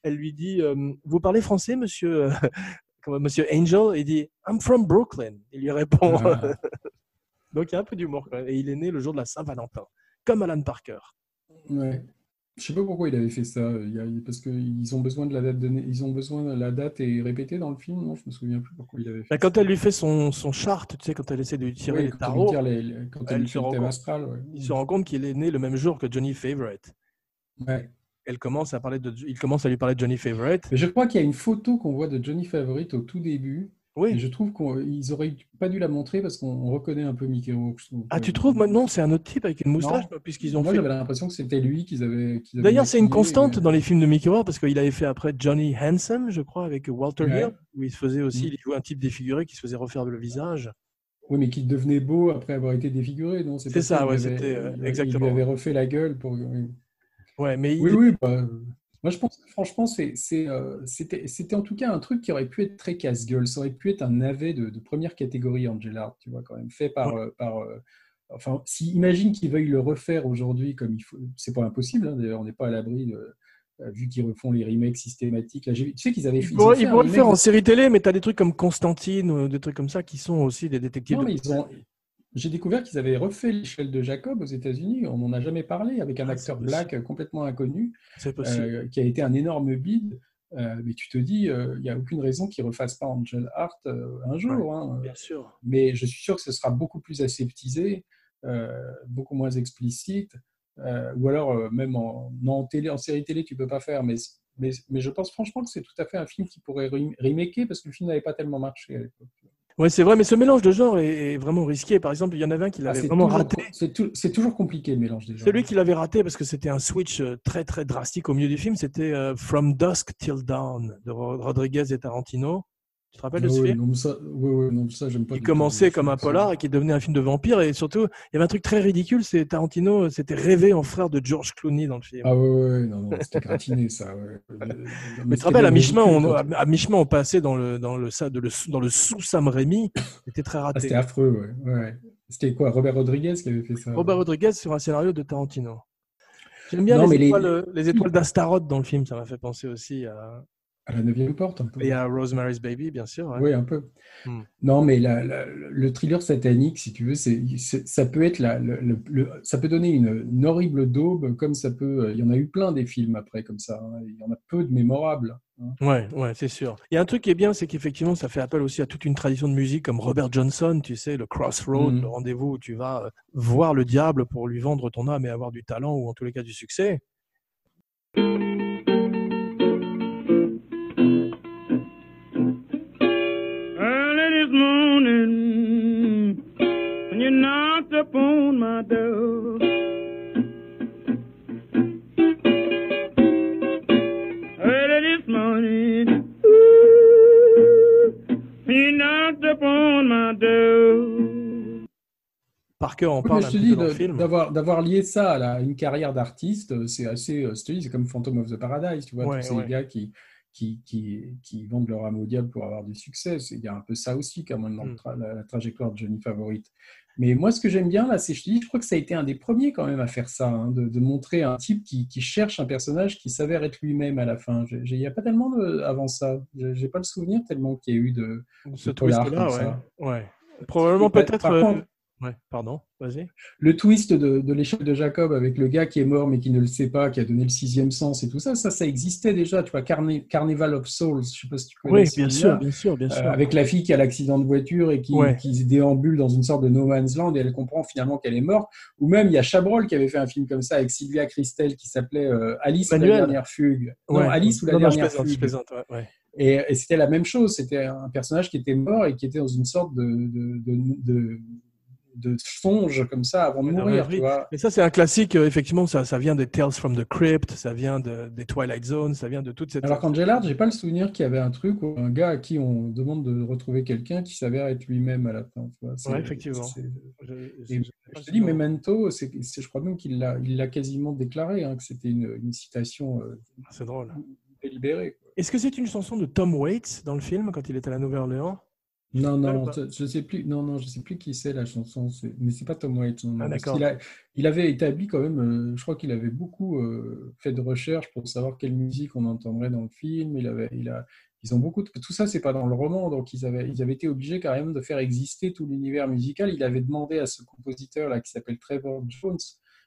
elle lui dit, vous parlez français, monsieur, monsieur Angel? Il dit, I'm from Brooklyn. Il lui répond. Ah. Donc il y a un peu d'humour. Et il est né le jour de la Saint-Valentin, comme Alan Parker. Ouais. Je sais pas pourquoi il avait fait ça. Il y a, parce qu'ils ont besoin de la date ils ont besoin de la date est répétée dans le film. Non, je me souviens plus pourquoi il avait fait. Bah, quand elle lui fait son, son chart, tu sais, quand elle essaie de lui tirer oui, les tarots, quand, les, les, quand elle, elle se, rend compte, astral, ouais. il se rend compte qu'il est né le même jour que Johnny Favorite. Ouais. elle commence à parler de, il commence à lui parler de Johnny Favorite. Mais je crois qu'il y a une photo qu'on voit de Johnny Favorite au tout début. Oui. Et je trouve qu'ils auraient pas dû la montrer parce qu'on reconnaît un peu Mickey Rourke. Ah, tu trouves maintenant c'est un autre type avec une moustache, puisqu'ils ont Moi, fait. j'avais l'impression que c'était lui qu'ils avaient. D'ailleurs, c'est une constante euh, dans les films de Mickey Rourke parce qu'il avait fait après Johnny Handsome, je crois, avec Walter Ouais. Hill, où il se faisait aussi, Mm. il jouait un type défiguré qui se faisait refaire le visage. Oui, mais qui devenait beau après avoir été défiguré, non C'est ça, il ouais, c'était, euh, exactement. Il lui avait refait la gueule pour. Oui, Ouais, mais il- oui. oui, bah, euh, moi, je pense que franchement, euh, c'était en tout cas un truc qui aurait pu être très casse-gueule. Ça aurait pu être un navet de, de première catégorie, Angel Art, tu vois, quand même, fait par. euh, par euh, enfin, si, imagine qu'ils veuillent le refaire aujourd'hui comme il faut. C'est pas impossible, hein, d'ailleurs, on n'est pas à l'abri de. Vu qu'ils refont les remakes systématiques. Là, tu sais qu'ils avaient fait- ils pourrait le faire en série télé, mais tu as des trucs comme Constantine, ou des trucs comme ça qui sont aussi des détectives. Non, de- mais ils ont. J'ai découvert qu'ils avaient refait l'échelle de Jacob aux États-Unis. On n'en a jamais parlé avec un Ah, acteur black complètement inconnu, euh, qui a été un énorme bide. Euh, mais tu te dis, euh, il n'y a aucune raison qu'ils ne refassent pas Angel Art euh, un jour. hein. Bien sûr. Mais je suis sûr que ce sera beaucoup plus aseptisé, euh, beaucoup moins explicite. euh, ou alors, euh, même en, en, télé, en série télé, tu ne peux pas faire. Mais, mais, mais je pense franchement que c'est tout à fait un film qui pourrait rem- remaker parce que le film n'avait pas tellement marché à l'époque. Ouais, c'est vrai, mais ce mélange de genres est, est vraiment risqué. Par exemple, il y en avait un qui Ah, l'avait c'est vraiment toujours- raté. C'est tou- c'est toujours compliqué le mélange des genres. C'est lui qui l'avait raté parce que c'était un switch euh, très très drastique au milieu du film. C'était euh, From Dusk Till Dawn de Ro- Rodriguez et Tarantino. Tu te rappelles de ce Ah film? non, mais ça, oui, oui, non, ça, j'aime pas. Qui commençait comme un polar et qui devenait un film de vampire. Et surtout, il y avait un truc très ridicule c'est Tarantino s'était rêvé en frère de George Clooney dans le film. Ah oui, oui, non, non, c'était gratiné ça. ouais. Mais tu te rappelles, à mi-chemin, on, à mi-chemin, on passait dans le, dans le, ça- de le- dans le sous Sam Raimi. C'était très Ah, raté. c'était affreux, ouais. ouais. C'était quoi, Robert Rodriguez qui avait fait ça Robert Rodriguez sur un scénario de Tarantino. J'aime bien Non, les, les- étoiles, les étoiles d'Astaroth dans le film. Ça m'a fait penser aussi à, À la neuvième porte, un peu. et à Rosemary's Baby, bien sûr. ouais. Oui, un peu. Hmm. Non, mais la- la- le thriller satanique, si tu veux, c'est, ça peut être la, le, le- le- ça peut donner une, une horrible daube, comme ça peut. Il y en a eu plein des films après comme ça. hein. Il y en a peu de mémorables. hein. Ouais, ouais, c'est sûr. Il y a un truc qui est bien, c'est qu'effectivement, ça fait appel aussi à toute une tradition de musique comme Robert Johnson, tu sais, le Crossroad, Mhm. le rendez-vous où tu vas euh, voir le diable pour lui vendre ton âme et avoir du talent ou en tous les cas du succès. Morning, when you knocked upon my door. Early this morning, ooh, when you knocked upon my door. Parker en Oui, parle un peu d'avoir, d'avoir lié ça à la- une carrière d'artiste, c'est assez. euh, c'est comme Phantom of the Paradise, tu vois, Ouais, tous ces ouais. gars qui, qui, qui, qui vendent leur âme au diable pour avoir du succès. Il y a un peu ça aussi, quand même, dans le Mm. tra- la, la trajectoire de Johnny Favorite. Mais moi, ce que j'aime bien, là, c'est, je te dis, je crois que ça a été un des premiers, quand même, à faire ça, hein, de, de montrer un type qui, qui cherche un personnage qui s'avère être lui-même à la fin. Il n'y a pas tellement de, avant ça. J'ai pas le souvenir tellement qu'il y a eu de. Ce twist-là, ouais. ouais. Probablement peut-être. par euh, contre- Ouais, pardon, vas-y. Le twist de, de l'échelle de Jacob avec le gars qui est mort mais qui ne le sait pas, qui a donné le sixième sens et tout ça, ça, ça existait déjà. Tu vois, Carni- Carnival of Souls, je sais pas si tu connais. Oui, bien sûr, bien sûr, bien Euh, sûr. avec la fille qui a l'accident de voiture et qui, Ouais. qui déambule dans une sorte de no man's land et elle comprend finalement qu'elle est morte. Ou même, il y a Chabrol qui avait fait un film comme ça avec Sylvia Christel qui s'appelait euh, Alice ou la dernière fugue. Non. Alice ou la Non, non, je dernière je fugue. plaisante. Et, et c'était la même chose. C'était un personnage qui était mort et qui était dans une sorte de, de, de, de- de songe comme ça avant de mourir. rêverie. Tu vois. Mais ça, c'est un classique, euh, effectivement, ça, ça vient des Tales from the Crypt, ça vient de, des Twilight Zone, ça vient de toute cette. Alors qu'Angel Art, j'ai pas le souvenir qu'il y avait un truc où un gars à qui on demande de retrouver quelqu'un qui s'avère être lui-même à la fin. tu vois. C'est- Ouais, effectivement. Je- Et je- je te dis, Memento, c'est, c'est- je crois même qu'il l'a, quasiment déclaré, hein, que c'était une, une citation euh, C'est drôle. délibérée. Est-ce que c'est une chanson de Tom Waits dans le film quand il est à la Nouvelle-Orléans? Non, non, je, je sais plus. Non, non, je sais plus qui c'est la chanson. mais c'est pas Tom Waits. Ah, il avait établi quand même. euh, je crois qu'il avait beaucoup euh, fait de recherches pour savoir quelle musique on entendrait dans le film. Il avait, il a, ils ont beaucoup. De, tout ça, c'est pas dans le roman, donc ils avaient, ils avaient été obligés quand même de faire exister tout l'univers musical. Il avait demandé à ce compositeur là qui s'appelle Trevor Jones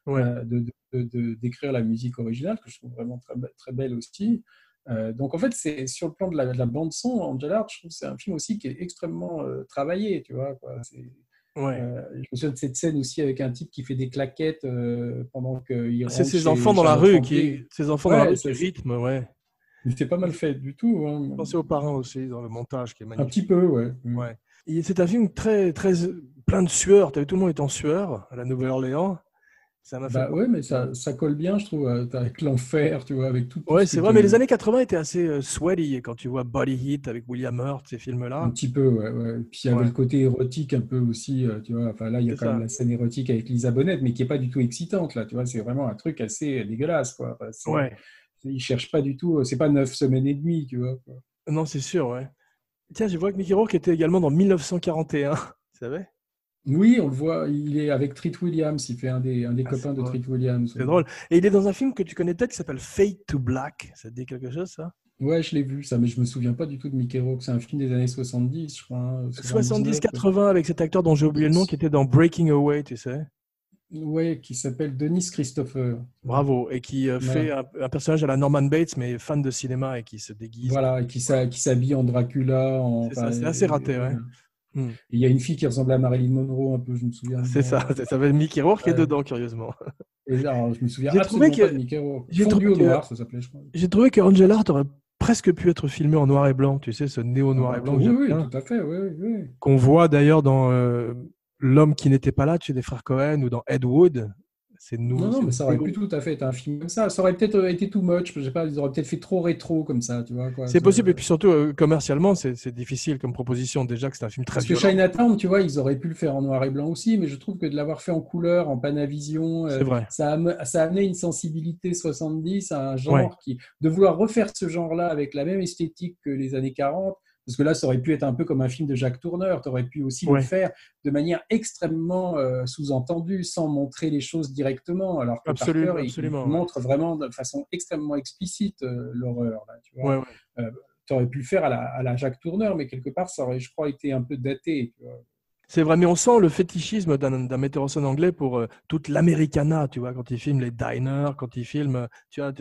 Ouais. euh, de, d'écrire la musique originale, que je trouve vraiment très, très belle aussi. Euh, donc en fait, c'est sur le plan de la, de la bande son, Angel Art, je trouve que c'est un film aussi qui est extrêmement euh, travaillé, tu vois. quoi. Ouais. Euh, je me souviens de cette scène aussi avec un type qui fait des claquettes pendant qu'il C'est chez enfants dans la rue qui, ces enfants dans la rue rythment, ouais. C'était pas mal fait du tout. hein. Pensez aux parents aussi dans le montage qui est Un magnifique. petit peu, ouais. Ouais. C'est un film très, très plein de sueur. T'as vu, tout le monde est en sueur à la Nouvelle-Orléans. Ça m'a fait. Bah ouais, mais ça, ça colle bien, je trouve, euh, avec l'enfer, tu vois, avec tout. tout Ouais, ce c'est vrai, mais les années 80 étaient assez euh, sweaty. Quand tu vois Body Heat avec William Hurt, ces films-là. Un petit peu, ouais. ouais. Puis il y avait Ouais. le côté érotique un peu aussi, euh, tu vois. Enfin là, il y a quand même la scène érotique avec Lisa Bonet, mais qui est pas du tout excitante, là, tu vois. C'est vraiment un truc assez dégueulasse, quoi. Enfin, Ouais. Ils cherchent pas du tout, c'est pas neuf semaines et demie, tu vois. quoi. Non, c'est sûr, ouais. Tiens, je vois que Mickey Rourke était également dans 1941. Tu savais? Oui, on le voit, il est avec Treat Williams, il fait un des, un des Ah, copains de. Treat Williams. C'est drôle. Et il est dans un film que tu connais peut-être qui s'appelle Fade to Black. Ça te dit quelque chose, ça? Ouais, je l'ai vu, ça, mais je me souviens pas du tout de Mickey Rourke. C'est un film des années 70, je crois. hein, 79, 70-80 avec cet acteur dont j'ai oublié le nom qui était dans Breaking Away, tu sais. Ouais, qui s'appelle Denis Christopher. Bravo. Et qui euh, fait un, un personnage à la Norman Bates, mais fan de cinéma et qui se déguise. Voilà, et qui s'habille en Dracula. En, C'est enfin, assez raté, ouais. Hmm. Il y a une fille qui ressemble à Marilyn Monroe un peu, je me souviens. C'est ça, ça s'appelle Mickey Rourke qui est Ouais. dedans, curieusement. Et là, alors, je me souviens J'ai trouvé absolument que- pas de Mickey Rourke. j'ai trouvé que- noir, ça s'appelait, je crois. J'ai trouvé que Angel Art aurait presque pu être filmé en noir et blanc, tu sais, ce néo noir et blanc oui, oui, tout à fait, oui, oui. qu'on voit d'ailleurs dans euh, L'homme qui n'était pas là, tu sais, des frères Cohen, ou dans Ed Wood. C'est nous. Non, non, mais ça aurait pu tout à fait être un film comme ça. Ça aurait peut-être euh, été too much, je sais pas, ils auraient peut-être fait trop rétro comme ça, tu vois. C'est possible, et puis surtout, euh, commercialement, c'est difficile comme proposition. Déjà que c'est un film très Parce que violent. Chinatown, tu vois, ils auraient pu le faire en noir et blanc aussi, mais je trouve que de l'avoir fait en couleur, en Panavision, euh, vrai. ça, a, ame- ça a amené une sensibilité 70 à un genre Ouais. qui. De vouloir refaire ce genre-là avec la même esthétique que les années 40, parce que là, ça aurait pu être un peu comme un film de Jacques Tourneur, tu aurais pu aussi Ouais. le faire de manière extrêmement euh, sous-entendue, sans montrer les choses directement, alors que Absolument, Parker, il- absolument, il, ouais. montre vraiment de façon extrêmement explicite euh, l'horreur. tu vois Ouais, ouais. tu aurais pu le faire à la, à la Jacques Tourneur, mais quelque part, ça aurait, je crois, été un peu daté. tu vois. C'est vrai, mais on sent le fétichisme d'un metteur en scène anglais pour euh, toute l'americana, tu vois, quand il filme les diners, quand il filme, tu vois,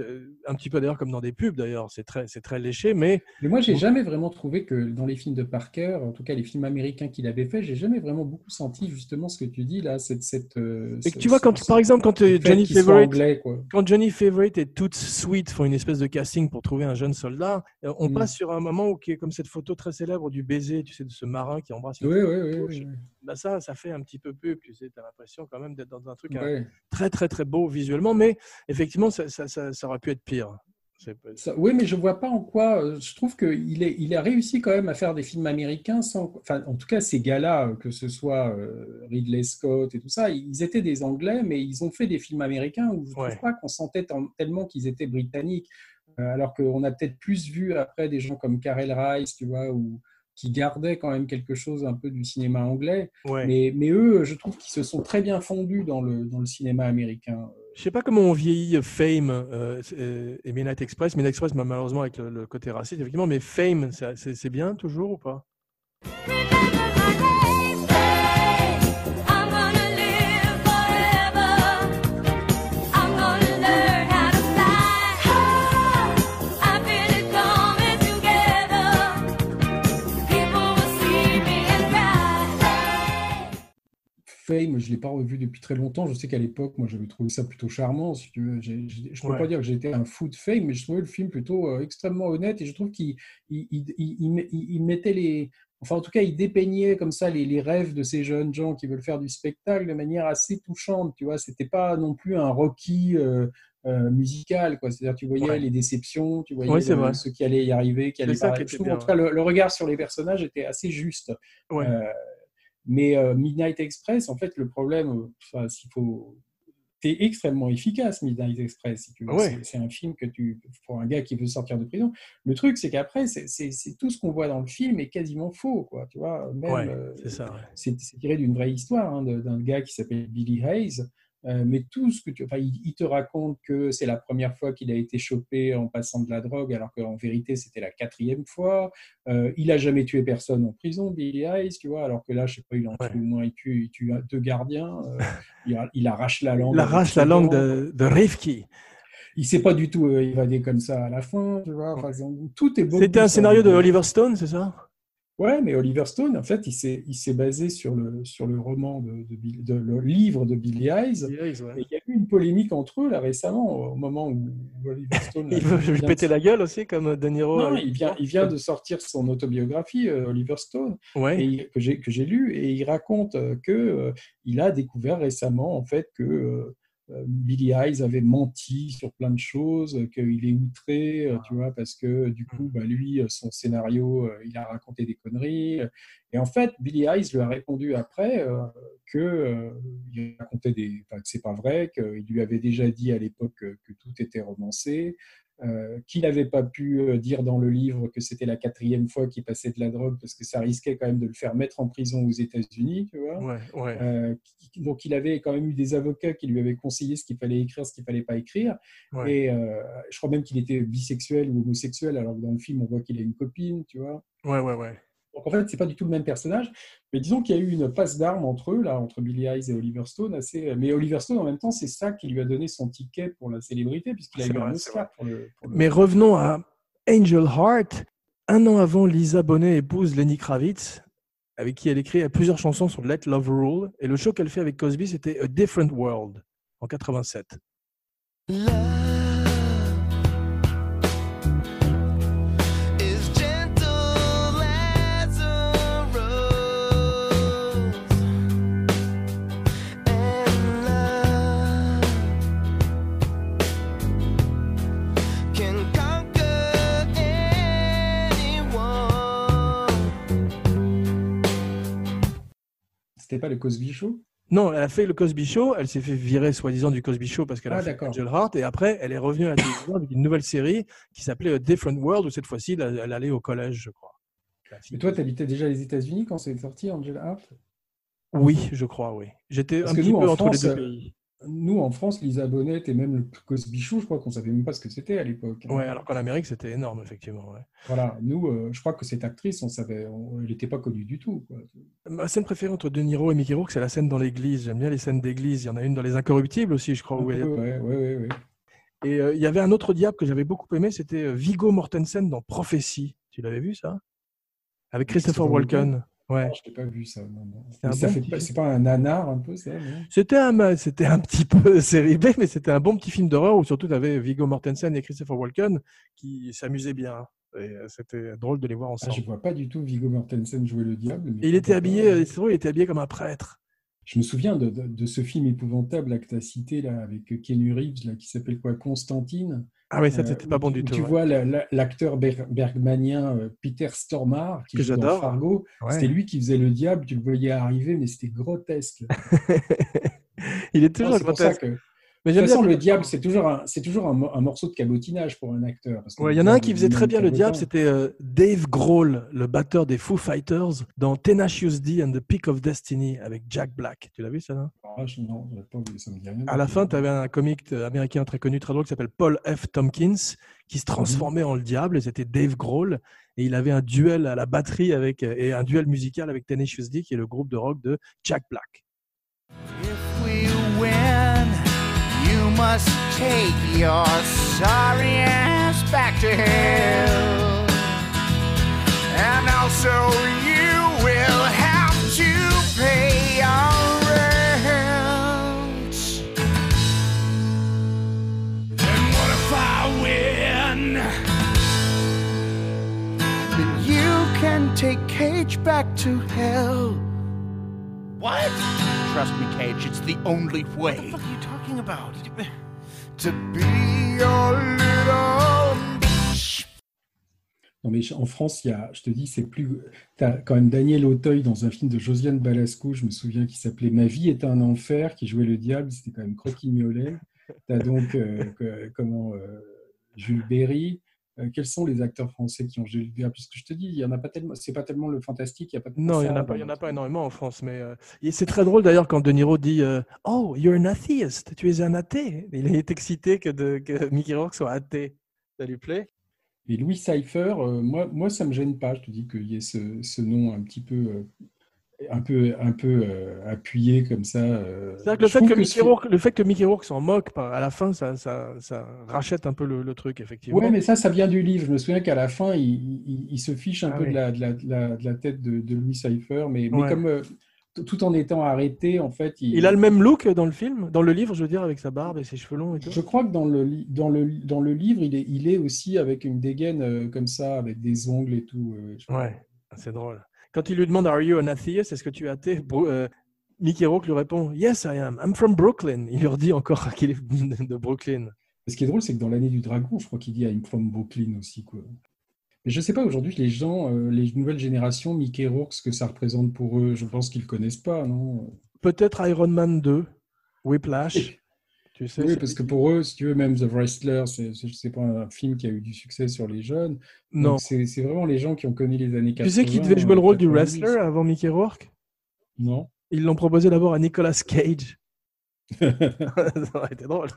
un petit peu d'ailleurs comme dans des pubs d'ailleurs, c'est très, c'est très léché, mais Mais moi, j'ai jamais vraiment trouvé que dans les films de Parker, en tout cas les films américains qu'il avait fait, j'ai jamais vraiment beaucoup senti justement ce que tu dis là, cette, cette, euh, Et que tu vois, quand, par exemple, quand euh, Johnny Favorite, anglais, quoi. quand Johnny Favorite est toute sweet font une espèce de casting pour trouver un jeune soldat, on Mm. passe sur un moment où qui est comme cette photo très célèbre du baiser, tu sais, de ce marin qui embrasse. Oui, oui, oui, Bah ça, ça fait un petit peu pub, tu sais, as l'impression quand même d'être dans un truc hein, très très très beau visuellement, mais effectivement, ça, ça, ça- ça aurait pu être pire. Ça- oui, mais je vois pas en quoi. euh, Je trouve qu'il il a réussi quand même à faire des films américains sans. Enfin, en tout cas, ces gars-là, que ce soit euh, Ridley Scott et tout ça, ils étaient des Anglais, mais ils ont fait des films américains où je trouve Ouais. pas qu'on sentait tellement qu'ils étaient britanniques. Euh, alors qu'on a peut-être plus vu après des gens comme Karel Rice, tu vois, ou qui gardaient quand même quelque chose un peu du cinéma anglais. Ouais. Mais, mais eux, je trouve qu'ils se sont très bien fondus dans le, dans le cinéma américain. Je sais pas comment on vieillit Fame euh, euh, et Midnight Express. Midnight Express, bah, malheureusement, avec le, le côté raciste, effectivement, mais Fame, c'est bien toujours ou pas? Fame, je ne l'ai pas revu depuis très longtemps. Je sais qu'à l'époque, moi, j'avais trouvé ça plutôt charmant. Si tu veux. J'ai- j'ai- je ne peux Ouais. pas dire que j'étais un fou de Fame, mais je trouvais le film plutôt euh, extrêmement honnête et je trouve qu'il il, il- il- il met- il- il mettait les. Enfin, en tout cas, il dépeignait comme ça les, les rêves de ces jeunes gens qui veulent faire du spectacle de manière assez touchante. Tu vois, c'était pas non plus un Rocky euh, euh, musical. C'est-à-dire, tu voyais Ouais. les déceptions, tu voyais Ouais, ceux qui allaient y arriver, qui allaient ça qui était bien, en tout cas, le, le regard sur les personnages était assez juste. Ouais. Euh, mais euh, Midnight Express, en fait, le problème, euh, enfin, s'il faut. C'est extrêmement efficace, Midnight Express. Si tu veux. Ouais. C'est- un film que tu. Pour un gars qui veut sortir de prison. Le truc, c'est qu'après, c'est- tout ce qu'on voit dans le film est quasiment faux, quoi. Tu vois, même. Ouais, euh, c'est tiré d'une vraie histoire hein, d'un gars qui s'appelle Billy Hayes. Euh, mais tout ce que tu, enfin, il, te raconte que c'est la première fois qu'il a été chopé en passant de la drogue, alors qu'en vérité c'était la quatrième fois. Euh, il a jamais tué personne en prison, Billy Hayes, tu vois, alors que là, je sais pas, il en Ouais. tue au moins, il tue, il tue deux gardiens, euh, il, a- il arrache la langue. Il arrache la langue de, de Rifki. Il s'est pas du tout évadé comme ça à la fin, tu vois. Enfin, tout est beau. C'était un scénario de Oliver Stone, c'est ça? Ouais, mais Oliver Stone, en fait, il s'est, il s'est basé sur le, sur le roman de, de, le livre de Billy ouais. Et il y a eu une polémique entre eux là récemment, au moment où Oliver Stone. Il veut lui péter la gueule aussi, comme De Niro. Non, avec- il vient, il vient de sortir son autobiographie, euh, Oliver Stone, Ouais. et que j'ai que j'ai lu, et il raconte euh, que euh, il a découvert récemment en fait que euh, euh, Billy Eyes avait menti sur plein de choses, euh, qu'il est outré, euh, tu vois, parce que du coup, bah, lui, euh, son scénario, euh, il a raconté des conneries. euh, Et en fait, Billy Eyes lui a répondu après euh, que euh, il racontait des, enfin, que c'est pas vrai, qu'il lui avait déjà dit à l'époque que, que tout était romancé, euh, qu'il n'avait pas pu euh, dire dans le livre que c'était la quatrième fois qu'il passait de la drogue parce que ça risquait quand même de le faire mettre en prison aux États-Unis, tu vois. Ouais, ouais. Euh, donc il avait quand même eu des avocats qui lui avaient conseillé ce qu'il fallait écrire, ce qu'il fallait pas écrire. ouais. Et euh, je crois même qu'il était bisexuel ou homosexuel, alors que dans le film on voit qu'il a une copine, tu vois. Ouais, ouais, ouais. Donc en fait, c'est pas du tout le même personnage, mais disons qu'il y a eu une passe d'armes entre eux, là, entre Billy Eyes et Oliver Stone. Assez... Mais Oliver Stone, en même temps, c'est ça qui lui a donné son ticket pour la célébrité, puisqu'il a eu vrai, un Oscar pour le. pour le- Mais revenons à Angel Heart. Un an avant, Lisa Bonet épouse Lenny Kravitz, avec qui elle écrit plusieurs chansons sur Let Love Rule. Et le show qu'elle fait avec Cosby, c'était A Different World en 87. is C'était pas le Cosby Show? Non, elle a fait le Cosby Show. Elle s'est fait virer soi-disant du Cosby Show parce qu'elle a Ah, fait. Angel Heart. Et après, elle est revenue à la télévision avec une nouvelle série qui s'appelait A Different World, où cette fois-ci, elle, elle allait au collège, je crois. Et toi, tu habitais déjà les États-Unis quand c'est sorti, Angel Heart? Oui, je crois, oui. J'étais un petit nous, peu en entre France, les deux euh, pays. Nous, en France, Lisa Bonet et même le Cosby Show, je crois qu'on savait même pas ce que c'était à l'époque. Ouais, alors qu'en Amérique, c'était énorme, effectivement. ouais. Voilà, nous, euh, je crois que cette actrice, on savait, on- elle n'était pas connue du tout. quoi. Ma scène préférée entre De Niro et Mickey Rourke, c'est la scène dans l'église. J'aime bien les scènes d'église. Il y en a une dans Les Incorruptibles aussi, je crois. Ouais, ouais, ouais. Et euh, il y avait un autre diable que j'avais beaucoup aimé, c'était euh, Viggo Mortensen dans Prophétie. Tu l'avais vu ça? Avec Christopher Christopher Walken. Ouais. Je n'ai pas vu ça. ça bon pas- c'est pas un nanar un peu, ça C'était un, c'était un petit peu série B, mais c'était un bon petit film d'horreur où surtout tu avais Viggo Mortensen et Christopher Walken qui s'amusaient bien. Euh, c'était drôle de les voir Ah, ensemble. Je vois pas du tout Viggo Mortensen jouer le diable. Et il était habillé, euh, c'est drôle, il était habillé comme un prêtre. Je me souviens de, de- de ce film épouvantable là, que tu as cité là, avec Keanu Reeves là, qui s'appelle quoi? Constantine? Ah oui, ça Euh, c'était pas bon du tout. Tu vois la- la- l'acteur ber- bergmanien euh, Peter Stormare qui Que joue dans. Fargo. Ouais. C'était lui qui faisait le diable. Tu le voyais arriver, mais c'était grotesque. il est toujours Non, pour ça grotesque. que Mais De j'aime toute façon, bien le diable, c'est toujours, un, c'est toujours un, mo- un morceau de cabotinage pour un acteur. Ouais, il y en a un qui faisait très bien le diable, c'était euh, Dave Grohl, le batteur des Foo Fighters, dans Tenacious D and the Peak of Destiny avec Jack Black. Tu l'as vu ça non? Ah, je- non, je pas vu, ça me dit rien. À la fin, tu avais un comique américain très connu, très drôle, qui s'appelle Paul F. Tompkins, qui se transformait en le diable, et c'était Dave Grohl. Et il avait un duel à la batterie avec, et un duel musical avec Tenacious D, qui est le groupe de rock de Jack Black. Must take your sorry ass back to hell. And also, you will have to pay your rent. And what if I win? Then you can take Cage back to hell. What? Trust me, Cage, it's the only way. What the fuck are you talking about? To be your little bitch. Non, mais en France, il y a, je te dis, c'est plus. Tu as quand même Daniel Auteuil dans un film de Josiane Balasco, je me souviens, qui s'appelait Ma vie est un enfer, qui jouait le diable, c'était quand même Croquis Miolet. Tu as donc, euh, que- comment, euh, Jules Berry. Euh, quels sont les acteurs français qui ont joué le diable Parce que je te dis, il y en a pas tellement, c'est pas tellement le fantastique, il n'y a pas Non, il n'y en, a pas- il y en a pas énormément en France, mais euh, c'est très drôle d'ailleurs quand De Niro dit euh, Oh, you're an atheist, tu es un athée. Il est excité que, de, que Mickey Rourke soit athée. Ça lui plaît? Et Louis Cypher, euh, moi, moi, ça me gêne pas. Je te dis qu'il y ait ce, ce nom un petit peu euh, un peu, un peu euh, appuyé comme ça. euh, C'est-à-dire que le fait que, Mickey Rourke, le fait que Mickey Rourke s'en moque à la fin, ça, ça, ça rachète un peu le, le truc, effectivement. Ouais, mais ça, ça vient du livre. Je me souviens qu'à la fin, il, il- il se fiche un Ah peu oui. de, la, de, la, de tête de, de Louis Cypher, mais, mais comme euh, tout en étant arrêté, en fait, il, Il a le même look dans le film, dans le livre, je veux dire, avec sa barbe et ses cheveux longs et tout. Je crois que dans le, dans le, dans le livre, il est, il est aussi avec une dégaine comme ça, avec des ongles et tout. je- Ouais, c'est drôle. Quand il lui demande Are you an atheist? Est-ce que tu es athée? Euh, Mickey Rourke lui répond Yes, I am. I'm from Brooklyn. Il leur dit encore qu'il est de Brooklyn. Ce qui est drôle, c'est que dans l'année du dragon, je crois qu'il dit I'm from Brooklyn aussi. Quoi. Mais je sais pas, aujourd'hui, les gens, euh, les nouvelles générations, Mickey Rourke, ce que ça représente pour eux, je pense qu'ils ne connaissent pas, non? Peut-être Iron Man 2, Whiplash. Tu sais, Oui, parce que pour eux, si tu veux, même The Wrestler, c'est pas un film qui a eu du succès sur les jeunes. Non. C'est vraiment les gens qui ont connu les années 80. Tu sais qui devait jouer le rôle du 90. wrestler avant Mickey Rourke? Non. Ils l'ont proposé d'abord à Nicolas Cage. ça aurait été drôle.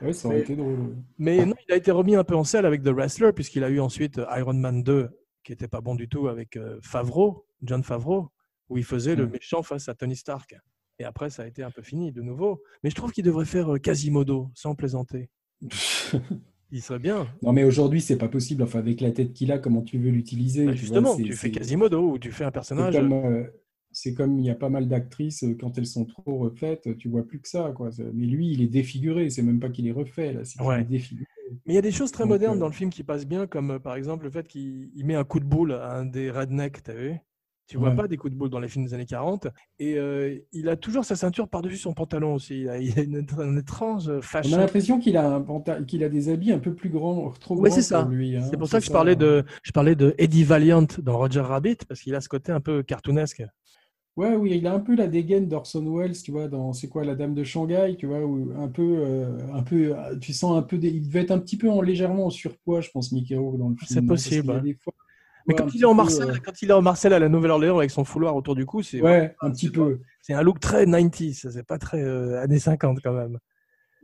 Ouais, ça aurait Mais- été drôle. Mais non, il a été remis un peu en selle avec The Wrestler, puisqu'il a eu ensuite euh, Iron Man 2, qui était pas bon du tout, avec euh, Favreau, John Favreau, où il faisait le méchant face à Tony Stark. Et après, ça a été un peu fini de nouveau. Mais je trouve qu'il devrait faire euh, Quasimodo, sans plaisanter. Il serait bien. Non, mais aujourd'hui, c'est pas possible. Enfin, avec la tête qu'il a, comment tu veux l'utiliser Bah, tu vois, justement, c'est- tu fais Quasimodo, ou tu fais un C'est personnage. comme, euh, c'est comme il y a pas mal d'actrices, euh, quand elles sont trop refaites, tu vois plus que ça. Quoi. Mais lui, il est défiguré. C'est même pas qu'il est refait, là. Ouais. est défiguré. Mais il y a des choses très Donc, modernes euh, dans le film qui passent bien, comme par exemple le fait qu'il il met un coup de boule à un des rednecks, t'as vu? Tu vois Ouais. pas des coups de boule dans les films des années 40. Et euh, il a toujours sa ceinture par-dessus son pantalon aussi. Il a, il a une, une étrange On fashion. a l'impression qu'il a, un qu'il a des habits un peu plus grands, trop Oui, grands c'est ça. pour lui. hein. C'est pour ça que je parlais, de, je parlais de Eddie Valiant dans Roger Rabbit, parce qu'il a ce côté un peu cartoonesque. Ouais, oui, il a un peu la dégaine d'Orson Welles, tu vois, dans C'est quoi, La Dame de Shanghai, tu vois, où un peu, euh, un peu, euh, tu sens un peu, des- il devait être un petit peu en, légèrement en surpoids, je pense, Mickey Rourke dans le film. C'est hein, a possible, ouais. des fois- Mais ouais, quand il est en peu, Marseille, quand il est en Marseille à la Nouvelle-Orléans avec son fouloir autour du cou, c'est Ouais, un petit peu. c'est un look très 90s. C'est pas très euh, années 50 quand même.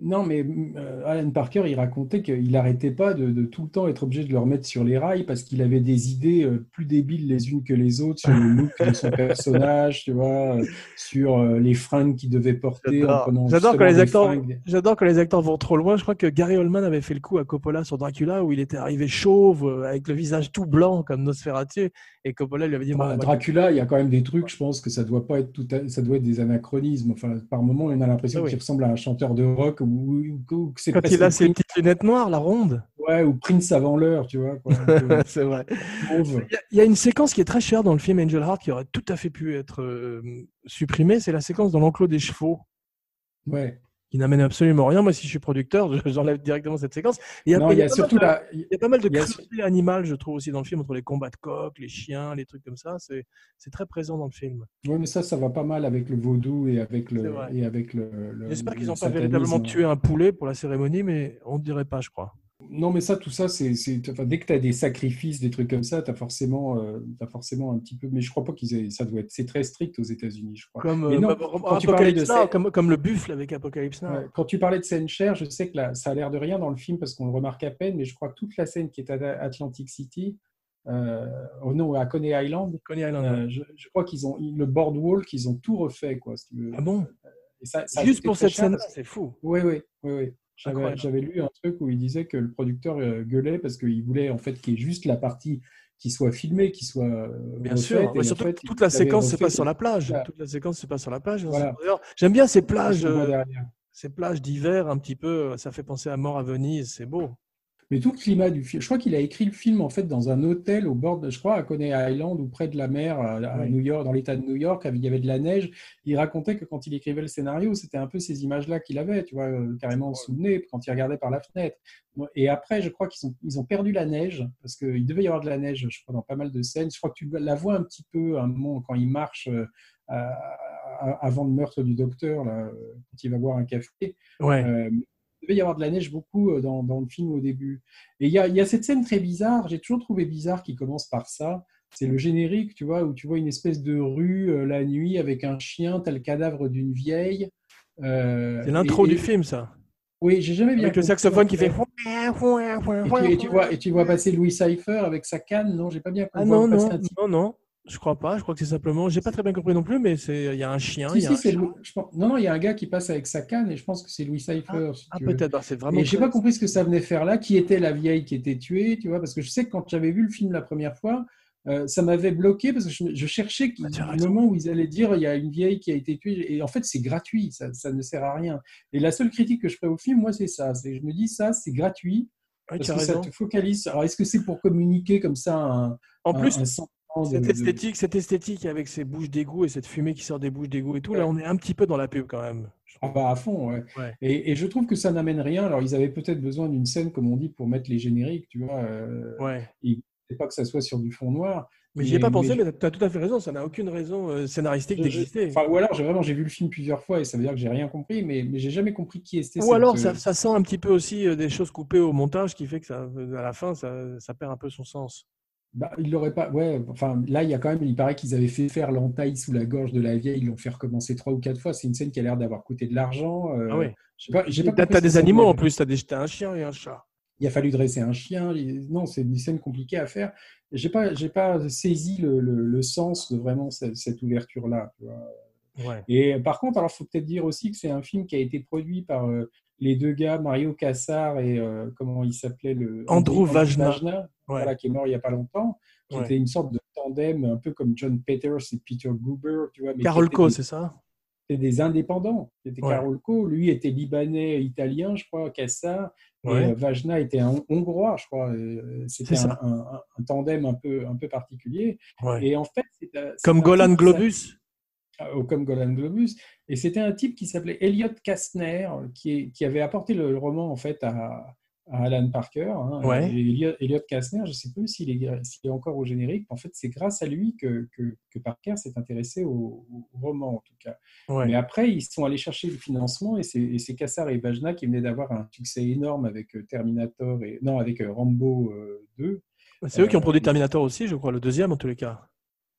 Non, mais euh, Alan Parker, il racontait qu'il n'arrêtait pas de, de tout le temps être obligé de le remettre sur les rails parce qu'il avait des idées euh, plus débiles les unes que les autres sur le look de son personnage, tu vois, euh, sur les fringues qu'il devait porter. J'adore. quand les acteurs, j'adore quand les acteurs vont trop loin. Je crois que Gary Oldman avait fait le coup à Coppola sur Dracula où il était arrivé chauve avec le visage tout blanc comme Nosferatu et Coppola lui avait dit moi, Dracula, il y a quand même des trucs, je pense que ça doit pas être tout, à- ça doit être des anachronismes. Enfin, par moment, on a l'impression Ah oui. qu'il ressemble à un chanteur de rock ou, ou- ou que c'est quand il a ses petites lunettes noires, la ronde. ouais, ou Prince avant l'heure, tu vois. peu c'est vrai. mauve. Il y a- il y, a une séquence qui est très chère dans le film Angel Heart qui aurait tout à fait pu être euh, supprimée. C'est la séquence dans l'enclos des chevaux Ouais. Qui n'amène absolument rien. Moi, si je suis producteur, je- j'enlève directement cette séquence. Il y a, Non, il y a pas surtout mal de- la, Il y a pas mal de Il y a- cruauté animale, je trouve, aussi dans le film, entre les combats de coqs, les chiens, les trucs comme ça. C'est très présent dans le film. Oui, mais ça, ça va pas mal avec le vaudou et avec le, et avec le. le- J'espère qu'ils n'ont pas véritablement tué un poulet pour la cérémonie, mais on ne dirait pas, je crois. Non, mais ça, tout ça, c'est, enfin, dès que tu as des sacrifices, des trucs comme ça, tu as forcément, euh, t'as forcément un petit peu. Mais je crois pas qu'ils aient. Ça doit être. C'est très strict aux États-unis, je crois. Comme, Mais euh, non, bah, quand tu parlais de Now, comme, comme le buffle avec Apocalypse Now. Ouais, Quand tu parlais de scène chère, je sais que là, ça a l'air de rien dans le film parce qu'on le remarque à peine, mais je crois que toute la scène qui est à Atlantic City, euh, oh non, à Coney Island, Coney Island. euh, je, je crois qu'ils ont le boardwalk, ils ont tout refait, quoi. si tu veux. Ah bon? Et ça- ça a Juste pour cette scène, c'est fou. Oui, oui, oui, oui. J'avais, lu un truc où il disait que le producteur euh, gueulait parce qu'il voulait en fait qu'il y ait juste la partie qui soit filmée, qui soit euh, Bien refaite, sûr. Mais en surtout, fait, toute la séquence se passe sur la plage. Voilà. Toute la séquence se passe sur la plage. Voilà. J'aime bien ces plages, euh, ces plages d'hiver un petit peu. Ça fait penser à Mort à Venise. C'est beau. Mais tout le climat du film, je crois qu'il a écrit le film en fait dans un hôtel au bord, de, je crois à Coney Island ou près de la mer à, Oui. New York, dans l'État de New York, il y avait de la neige. Il racontait que quand il écrivait le scénario, c'était un peu ces images-là qu'il avait, tu vois, euh, carrément sous le nez quand il regardait par la fenêtre. Et après, je crois qu'ils ont, ils ont perdu la neige parce qu'il devait y avoir de la neige, je crois, dans pas mal de scènes. Je crois que tu la vois un petit peu à un moment quand il marche euh, avant le meurtre du docteur, là, euh, quand il va boire un café. Ouais. Euh, devait y avoir de la neige beaucoup euh, dans, dans le film au début. Et il y a, il y a cette scène très bizarre, j'ai toujours trouvé bizarre qui commence par ça. C'est le générique, tu vois, où tu vois une espèce de rue euh, la nuit avec un chien, t'as le cadavre d'une vieille. euh, C'est l'intro et- du film, ça. Oui, j'ai jamais bien Avec le saxophone qui fait. Et tu, et tu vois, et tu vois passer Louis Cypher avec sa canne, non, j'ai pas bien Ah compris. non, voit non, type- non, non. Je crois pas. Je crois que c'est simplement. J'ai pas très bien compris non plus, mais c'est il y a un chien. Si, il y a si, un c'est chat. Louis- je pense- Non, non, il y a un gars qui passe avec sa canne et je pense que c'est Louis Cypher. si Ah, tu veux. peut-être. c'est vraiment. Et j'ai pas compris ce que ça venait faire là, qui était la vieille qui était tuée, tu vois, parce que je sais que quand j'avais vu le film la première fois, euh, ça m'avait bloqué parce que je, je cherchais Ah, le moment où ils allaient dire il y a une vieille qui a été tuée, et en fait c'est gratuit, ça, ça ne sert à rien. Et la seule critique que je ferais au film, moi, c'est ça, c'est je me dis ça, c'est gratuit, Ouais, parce tu as que ça te focalise. Alors est-ce que c'est pour communiquer comme ça un, En un- plus, un cette esthétique, cette esthétique avec ces bouches d'égout et cette fumée qui sort des bouches d'égout et tout, là, on est un petit peu dans la pub quand même. trouve. bah à fond, ouais. Ouais. Et, et je trouve que ça n'amène rien. Alors ils avaient peut-être besoin d'une scène, comme on dit, pour mettre les génériques, tu vois. euh, Ouais. et pas que ça soit sur du fond noir. Mais j'y ai pas pensé, mais tu as tout à fait raison. Ça n'a aucune raison euh, scénaristique d'exister. Enfin, ou alors, j'ai vraiment, j'ai vu le film plusieurs fois et ça veut dire que j'ai rien compris, mais, mais j'ai jamais compris qui était. Ou cette, alors, euh, ça, ça sent un petit peu aussi des choses coupées au montage qui fait que ça, à la fin, ça, ça perd un peu son sens. Bah, il l'aurait pas. Ouais, enfin, là, il y a quand même. Il paraît qu'ils avaient fait faire l'entaille sous la gorge de la vieille. Ils l'ont fait recommencer trois ou quatre fois. C'est une scène qui a l'air d'avoir coûté de l'argent. euh, Ah oui. j'ai pas, j'ai pas T'as des animaux en plus, t'as des- t'as un chien et un chat. Il a fallu dresser un chien. Non, c'est une scène compliquée à faire. J'ai pas, j'ai pas saisi le, le- le sens de vraiment cette, tu vois. Ouais. Et par contre, alors faut peut-être dire aussi que c'est un film qui a été produit par euh, les deux gars, Mario Cassar et euh, comment il s'appelait le Andrew Vajna. Ouais. voilà, qui est mort il y a pas longtemps, qui Ouais. était une sorte de tandem un peu comme John Peters et Peter Goober, tu vois. mais qui Carol étaient Co, des- c'est ça c'était des indépendants. C'était Ouais. Carol Co, lui était libanais, italien, je crois, Cassar, et euh, Vajna était un hongrois, je crois. Euh, C'était un, tandem un peu, un peu particulier. Et en fait, Comme Golan Globus. Euh, comme Golan Globus. Et c'était un type qui s'appelait Elliot Kastner, qui, qui avait apporté le roman en fait à, à Alan Parker. hein. Ouais. Elliot, Elliot Kastner, je ne sais plus s'il est, s'il est encore au générique. En fait, c'est grâce à lui que, que, que Parker s'est intéressé au, au roman, en tout cas. Ouais. Mais après, ils sont allés chercher le financement et c'est, et c'est Kassar et Vajna qui venaient d'avoir un succès énorme avec euh, Terminator et non avec euh, Rambo euh, 2. C'est eux qui ont produit Terminator aussi, je crois, le deuxième en tous les cas.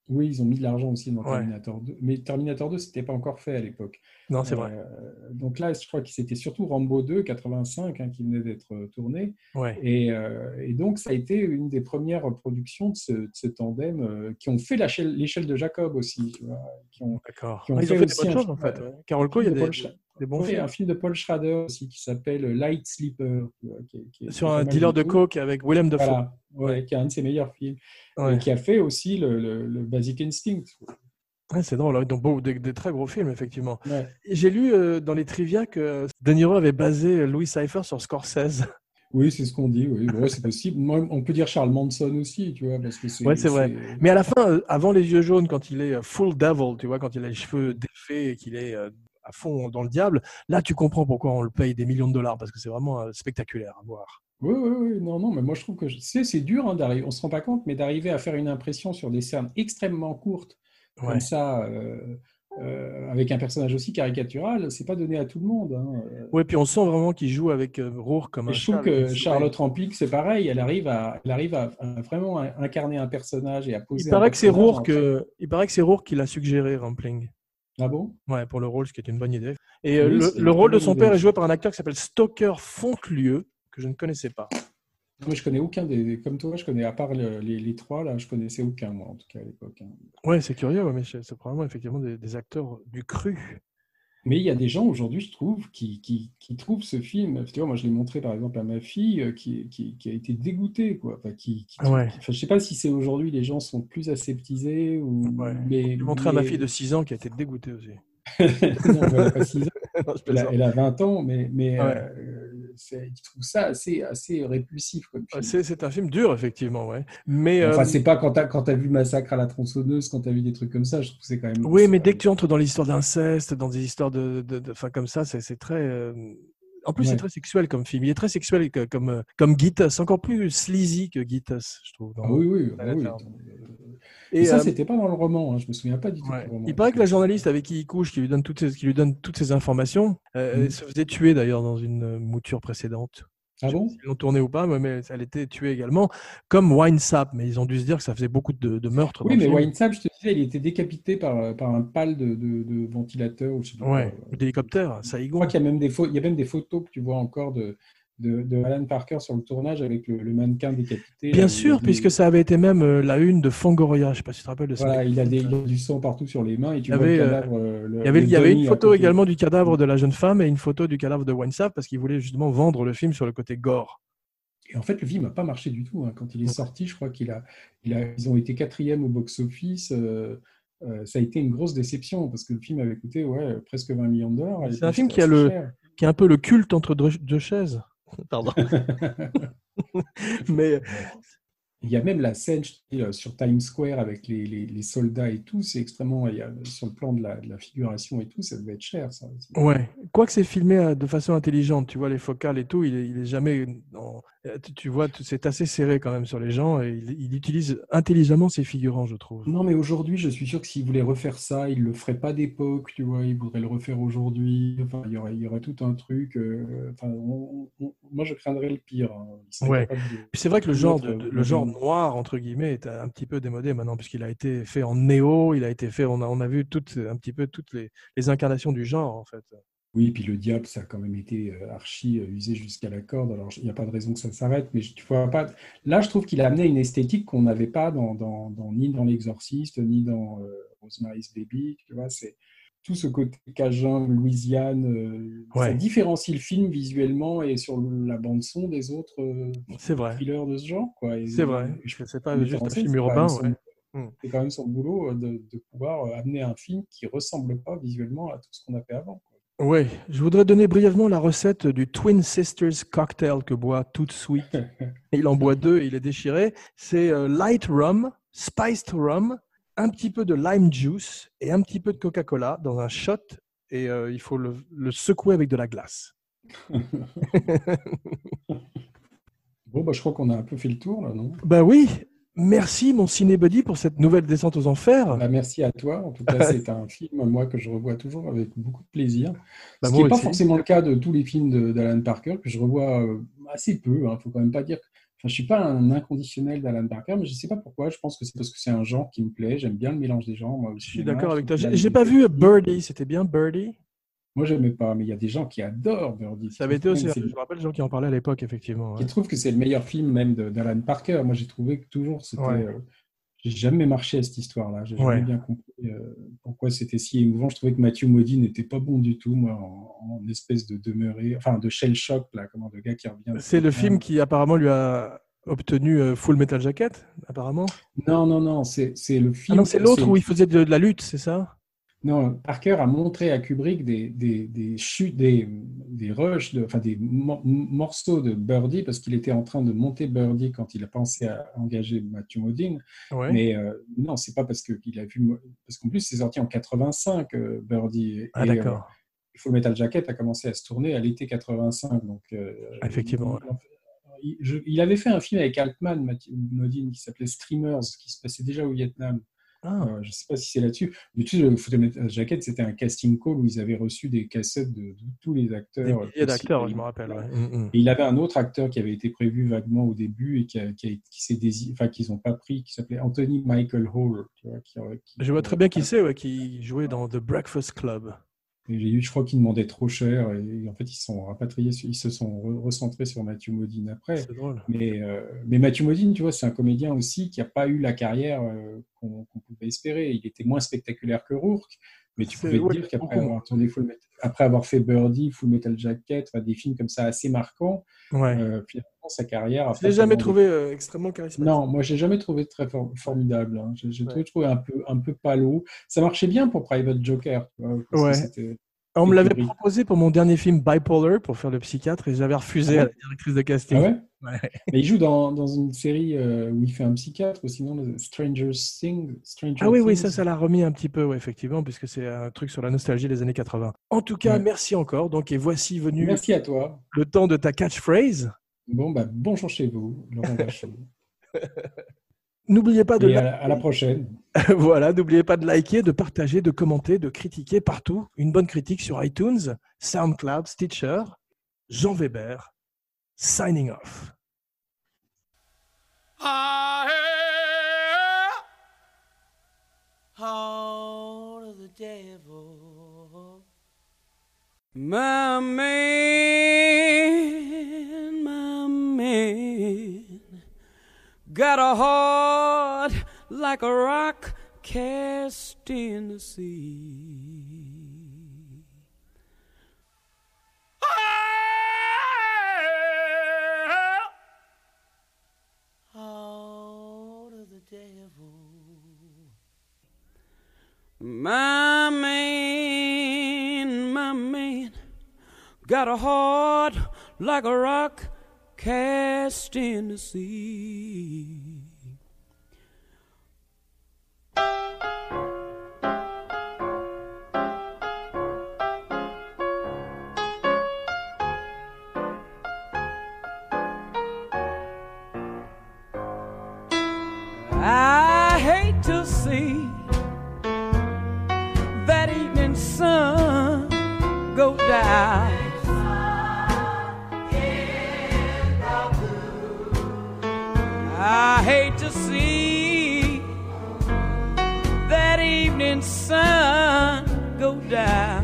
Oui, ils ont mis de l'argent aussi dans Ouais. Terminator 2. Mais Terminator 2, c'était pas encore fait à l'époque. Non, c'est vrai. Euh, donc là, je crois que c'était surtout Rambo 2, 85, hein, qui venait d'être euh, tourné. Ouais. Et, euh, et donc, ça a été une des premières productions de ce, de ce tandem euh, qui ont fait l'échelle de Jacob aussi. Qui ont, D'accord. qui ont Ah, ils fait ont fait des bonnes choses en fait. ouais. ouais. Carol Co, il y a de des, Oui, films. un film de Paul Schrader aussi qui s'appelle Light Sleeper. qui qui qui Sur un dealer de coke avec Willem Dafoe. Voilà, ouais, qui est un de ses meilleurs films. Ouais. Et qui a fait aussi le, le- le Basic Instinct. Ouais, c'est drôle, ouais, donc des, des très gros films, effectivement. J'ai lu euh, dans les trivia que De Niro avait basé Louis Cypher sur Scorsese. Oui, c'est ce qu'on dit. Oui, Bon, c'est possible. Moi, on peut dire Charles Manson aussi, tu vois, parce que c'est. Ouais, c'est vrai. Mais à la fin, euh, avant les yeux jaunes, quand il est euh, full devil, tu vois, quand il a les cheveux défaits et qu'il est euh, à fond dans le diable, là, tu comprends pourquoi on le paye des millions de dollars, parce que c'est vraiment euh, spectaculaire à voir. Oui, oui, oui. Non, non, mais moi, je trouve que c'est dur hein, d'arriver. On se rend pas compte, mais d'arriver à faire une impression sur des scènes extrêmement courtes, Ouais. comme ça, euh, euh, avec un personnage aussi caricatural, c'est pas donné à tout le monde. hein. Ouais, puis on sent vraiment qu'il joue avec euh, Rourke comme Et un je trouve que Charlotte Rampling, c'est pareil. Elle arrive à, elle arrive à, à vraiment incarner un personnage et à poser. Il un paraît que c'est en fait. il paraît que c'est Rourke qui l'a suggéré, Rampling. Ah bon? Ouais, pour le rôle, ce qui est une bonne idée. Et euh, Oui, le, rôle de son idée. père est joué par un acteur qui s'appelle Stoker Fontlieu, que je ne connaissais pas. Moi, je connais aucun des. Comme toi, je connais, à part le- les, les trois, là, je connaissais aucun, moi, en tout cas, à l'époque. hein. Ouais, c'est curieux, ouais, mais c'est c'est probablement effectivement des, des acteurs du cru. Mais il y a des gens aujourd'hui, je trouve, qui, qui, qui trouvent ce film. Tu vois, moi, je l'ai montré par exemple à ma fille, euh, qui, qui, qui a été dégoûtée, quoi. Enfin, qui, qui, Ouais. enfin, je sais pas si c'est aujourd'hui les gens sont plus aseptisés ou. Ouais. Mais, J'ai montré à ma fille de 6 ans qui a été dégoûtée aussi. non, elle a pas ans, Non, je elle, a, plaisante. elle a 20 ans, mais, mais Ouais. euh, c'est- je trouve ça assez, assez répulsif film. C'est un film dur, effectivement, ouais. Mais, Enfin, euh, c'est pas quand t'as quand as vu Massacre à la tronçonneuse, quand t'as vu des trucs comme ça, je trouve que c'est quand même. oui, mais dès que tu entres dans l'histoire d'inceste, dans des histoires de, de, comme ça, c'est c'est très. euh, En plus, c'est très sexuel comme film. Il est très sexuel que- comme, euh, comme Gitus, encore plus sleazy que Gitus, je trouve. dans- Ah oui, oui, ah la oui. Et Et, ça, euh, c'était pas dans le roman, hein, je me souviens pas du tout Ouais. du roman. Il paraît que la journaliste avec qui il couche, qui lui donne toutes ces, qui lui donne toutes ces informations, euh, elle se faisait tuer d'ailleurs dans une euh, mouture précédente. Ah Je bon s'ils l'ont tourné ou pas, mais- elle était tuée également, comme Winesap. Mais ils ont dû se dire que ça faisait beaucoup de, de meurtres. Oui, mais. Winesap, je te disais, il était décapité par, par un pal de, de, de ventilateur ou je Ouais, d'hélicoptère, Je Saïgon. crois qu'il y a même des il y a même des photos que tu vois encore de, de, de Alan Parker sur le tournage avec le, le mannequin décapité. Bien là, sûr, des- puisque ça avait été même euh, la une de Fangoria. Je sais pas si tu te rappelles de ça. Voilà, il a, des, il a du sang partout sur les mains et tu Il y vois le avait, euh, cadavre. euh, le- Il y avait, le il y avait dummy une photo également du cadavre de la jeune femme et une photo du cadavre de Winsave parce qu'il voulait justement vendre le film sur le côté gore. Et en fait, le film n'a pas marché du tout. hein. Quand il est sorti, je crois qu'il a, il a, ils ont été quatrième au box-office. euh, ça a été une grosse déception parce que le film avait coûté ouais, presque 20 millions de dollars. C'est un film qui a le, qui est un peu le culte entre deux chaises. Pardon. Mais Il y a même la scène je te dis, euh, sur Times Square avec les, les- les soldats et tout. C'est extrêmement. il y a- sur le plan de la, de la figuration et tout, ça devait être cher. Ça. ouais, quoique c'est filmé euh, de façon intelligente, tu vois les focales et tout, il est, il est jamais. en- tu- Tu vois, c'est assez serré quand même sur les gens et il, il utilise intelligemment ses figurants, je trouve. Non, mais aujourd'hui, je suis sûr que s'il voulait refaire ça, il le ferait pas d'époque, tu vois, il voudrait le refaire aujourd'hui. Enfin, il y aurait, il y aurait tout un truc. euh, enfin, on- on- moi, je craindrais le pire. hein. Ouais. de- c'est vrai que le genre, de- Notre, de- euh, le genre moderne. noir, entre guillemets, est un petit peu démodé maintenant, puisqu'il a été fait en néo, il a été fait, on a, on a vu toutes, un petit peu toutes les, les incarnations du genre, en fait. Oui, puis le diable, ça a quand même été euh, archi euh, usé jusqu'à la corde. Alors, il n'y a pas de raison que ça s'arrête, mais tu vois pas. Là, je trouve qu'il a amené une esthétique qu'on n'avait pas dans, dans- dans- ni dans L'Exorciste, ni dans euh, Rosemary's Baby. Tu vois, c'est tout ce côté cajun, Louisiane. euh, Ça différencie le film visuellement et sur le- la bande son des autres euh, C'est vrai. thrillers de ce genre. C'est vrai. je que C'est pas juste un film urbain. son-. C'est quand même son boulot de, de pouvoir amener un film qui ressemble pas visuellement à tout ce qu'on a fait avant. Oui, je voudrais donner brièvement la recette du Twin Sisters cocktail que boit Tout Sweet. Il en boit deux et il est déchiré. C'est euh, light rum, spiced rum, un petit peu de lime juice et un petit peu de Coca-Cola dans un shot. Et euh, il faut le, le secouer avec de la glace. Bon, bah, je crois qu'on a un peu fait le tour, là, non? Ben oui, merci mon cinébuddy pour cette nouvelle descente aux enfers. Bah, merci à toi. En tout cas, c'est un film, moi, que je revois toujours avec beaucoup de plaisir. Bah, Ce qui n'est pas forcément le cas de tous les films d'Alan Parker, que je revois euh, assez peu. Il ne faut quand même pas dire. Enfin, je ne suis pas un inconditionnel d'Alan Parker, mais je ne sais pas pourquoi. Je pense que c'est parce que c'est un genre qui me plaît. J'aime bien le mélange des genres. Moi, Je suis d'accord avec toi. j'ai une- pas vu Birdie, c'était bien Birdie? Moi, je n'aimais pas, mais il y a des gens qui adorent Birdie. Ça avait été aussi. Je me rappelle des gens qui en parlaient à l'époque, effectivement. ouais. trouvent que c'est le meilleur film même d'Alan Parker. Moi, j'ai trouvé que toujours c'était. Ouais. euh, j'ai jamais marché à cette histoire-là. J'ai jamais Ouais. bien compris euh, pourquoi c'était si émouvant. Je trouvais que Matthew Modine n'était pas bon du tout, moi, en, en espèce de demeuré, enfin de shell shock là, comment de gars qui revient. C'est le film qui apparemment lui a obtenu euh, Full Metal Jacket, apparemment? Non, non, non, c'est le Ah film. non, c'est l'autre où il faisait de, de la lutte, c'est ça? Non, Parker a montré à Kubrick des, des, des chutes, des, des rushs, de, enfin des mo- morceaux de Birdie parce qu'il était en train de monter Birdie quand il a pensé à engager Matthew Modine. Ouais. Mais euh, non, c'est pas parce qu'il a vu. Parce qu'en plus, c'est sorti en 85, euh, Birdie. Ah, euh, d'accord. Full Metal Jacket a commencé à se tourner à l'été 85. Donc, euh, Effectivement, Il, il- je- il avait fait un film avec Altman, Matthew Modine, qui s'appelait Streamers, qui se passait déjà au Vietnam. Ah, Euh, je ne sais pas si c'est là-dessus. Du tout, le Full Metal Jacket, c'était un casting call où ils avaient reçu des cassettes de, de tous les acteurs. des d'acteurs, je me rappelle. ouais. Mm, mm. Et il avait un autre acteur qui avait été prévu vaguement au début et qui, a- qui, a- qui s'est dési- enfin qu'ils n'ont pas pris, qui s'appelait Anthony Michael Hall. Tu vois, qui, qui- Je vois très bien qui c'est, ouais, qui jouait dans The Breakfast Club. Et j'ai eu, je crois qu'ils demandaient trop cher et, en fait ils se sont rapatriés, ils se sont re- recentrés sur Matthew Modine après. Drôle. Mais, euh, mais Matthew Modine, tu vois, c'est un comédien aussi qui n'a pas eu la carrière euh, qu'on qu'on pouvait espérer. Il était moins spectaculaire que Rourke, mais tu pouvais te dire qu'après avoir tourné Full Metal- après avoir fait Birdie, Full Metal Jacket, enfin, des films comme ça assez marquants, Ouais. euh, finalement sa carrière. a Je l'ai jamais trouvé euh, extrêmement charismatique? non, moi j'ai jamais trouvé très for- formidable. hein. J'ai Ouais. trouvé, un peu un peu palo. Ça marchait bien pour Private Joker. tu vois, parce que Ouais. On me l'avait proposé pour mon dernier film Bipolar pour faire le psychiatre et j'avais refusé Ah à la directrice de casting. Ah ouais Ouais. Mais il joue dans, dans une série euh, où il fait un psychiatre, ou sinon Stranger Things. Stranger Ah oui, oui, ça, ça l'a remis un petit peu, effectivement, puisque c'est un truc sur la nostalgie des années 80. En tout cas, merci encore. Donc, et voici venu Merci à toi. le temps de ta catchphrase. Bon, bah, bonjour chez vous, Laurent Vachon. N'oubliez pas de Et à, liker. la- à la prochaine. voilà, n'oubliez pas de liker, de partager, de commenter, de critiquer partout. Une bonne critique sur iTunes, SoundCloud, Stitcher. Jean Weber, signing off. Heart of the devil. My man Got a heart like a rock cast in the sea. Out of the devil. My man, my man, got a heart like a rock cast in the sea. I hate to see that evening sun go down. sun go down.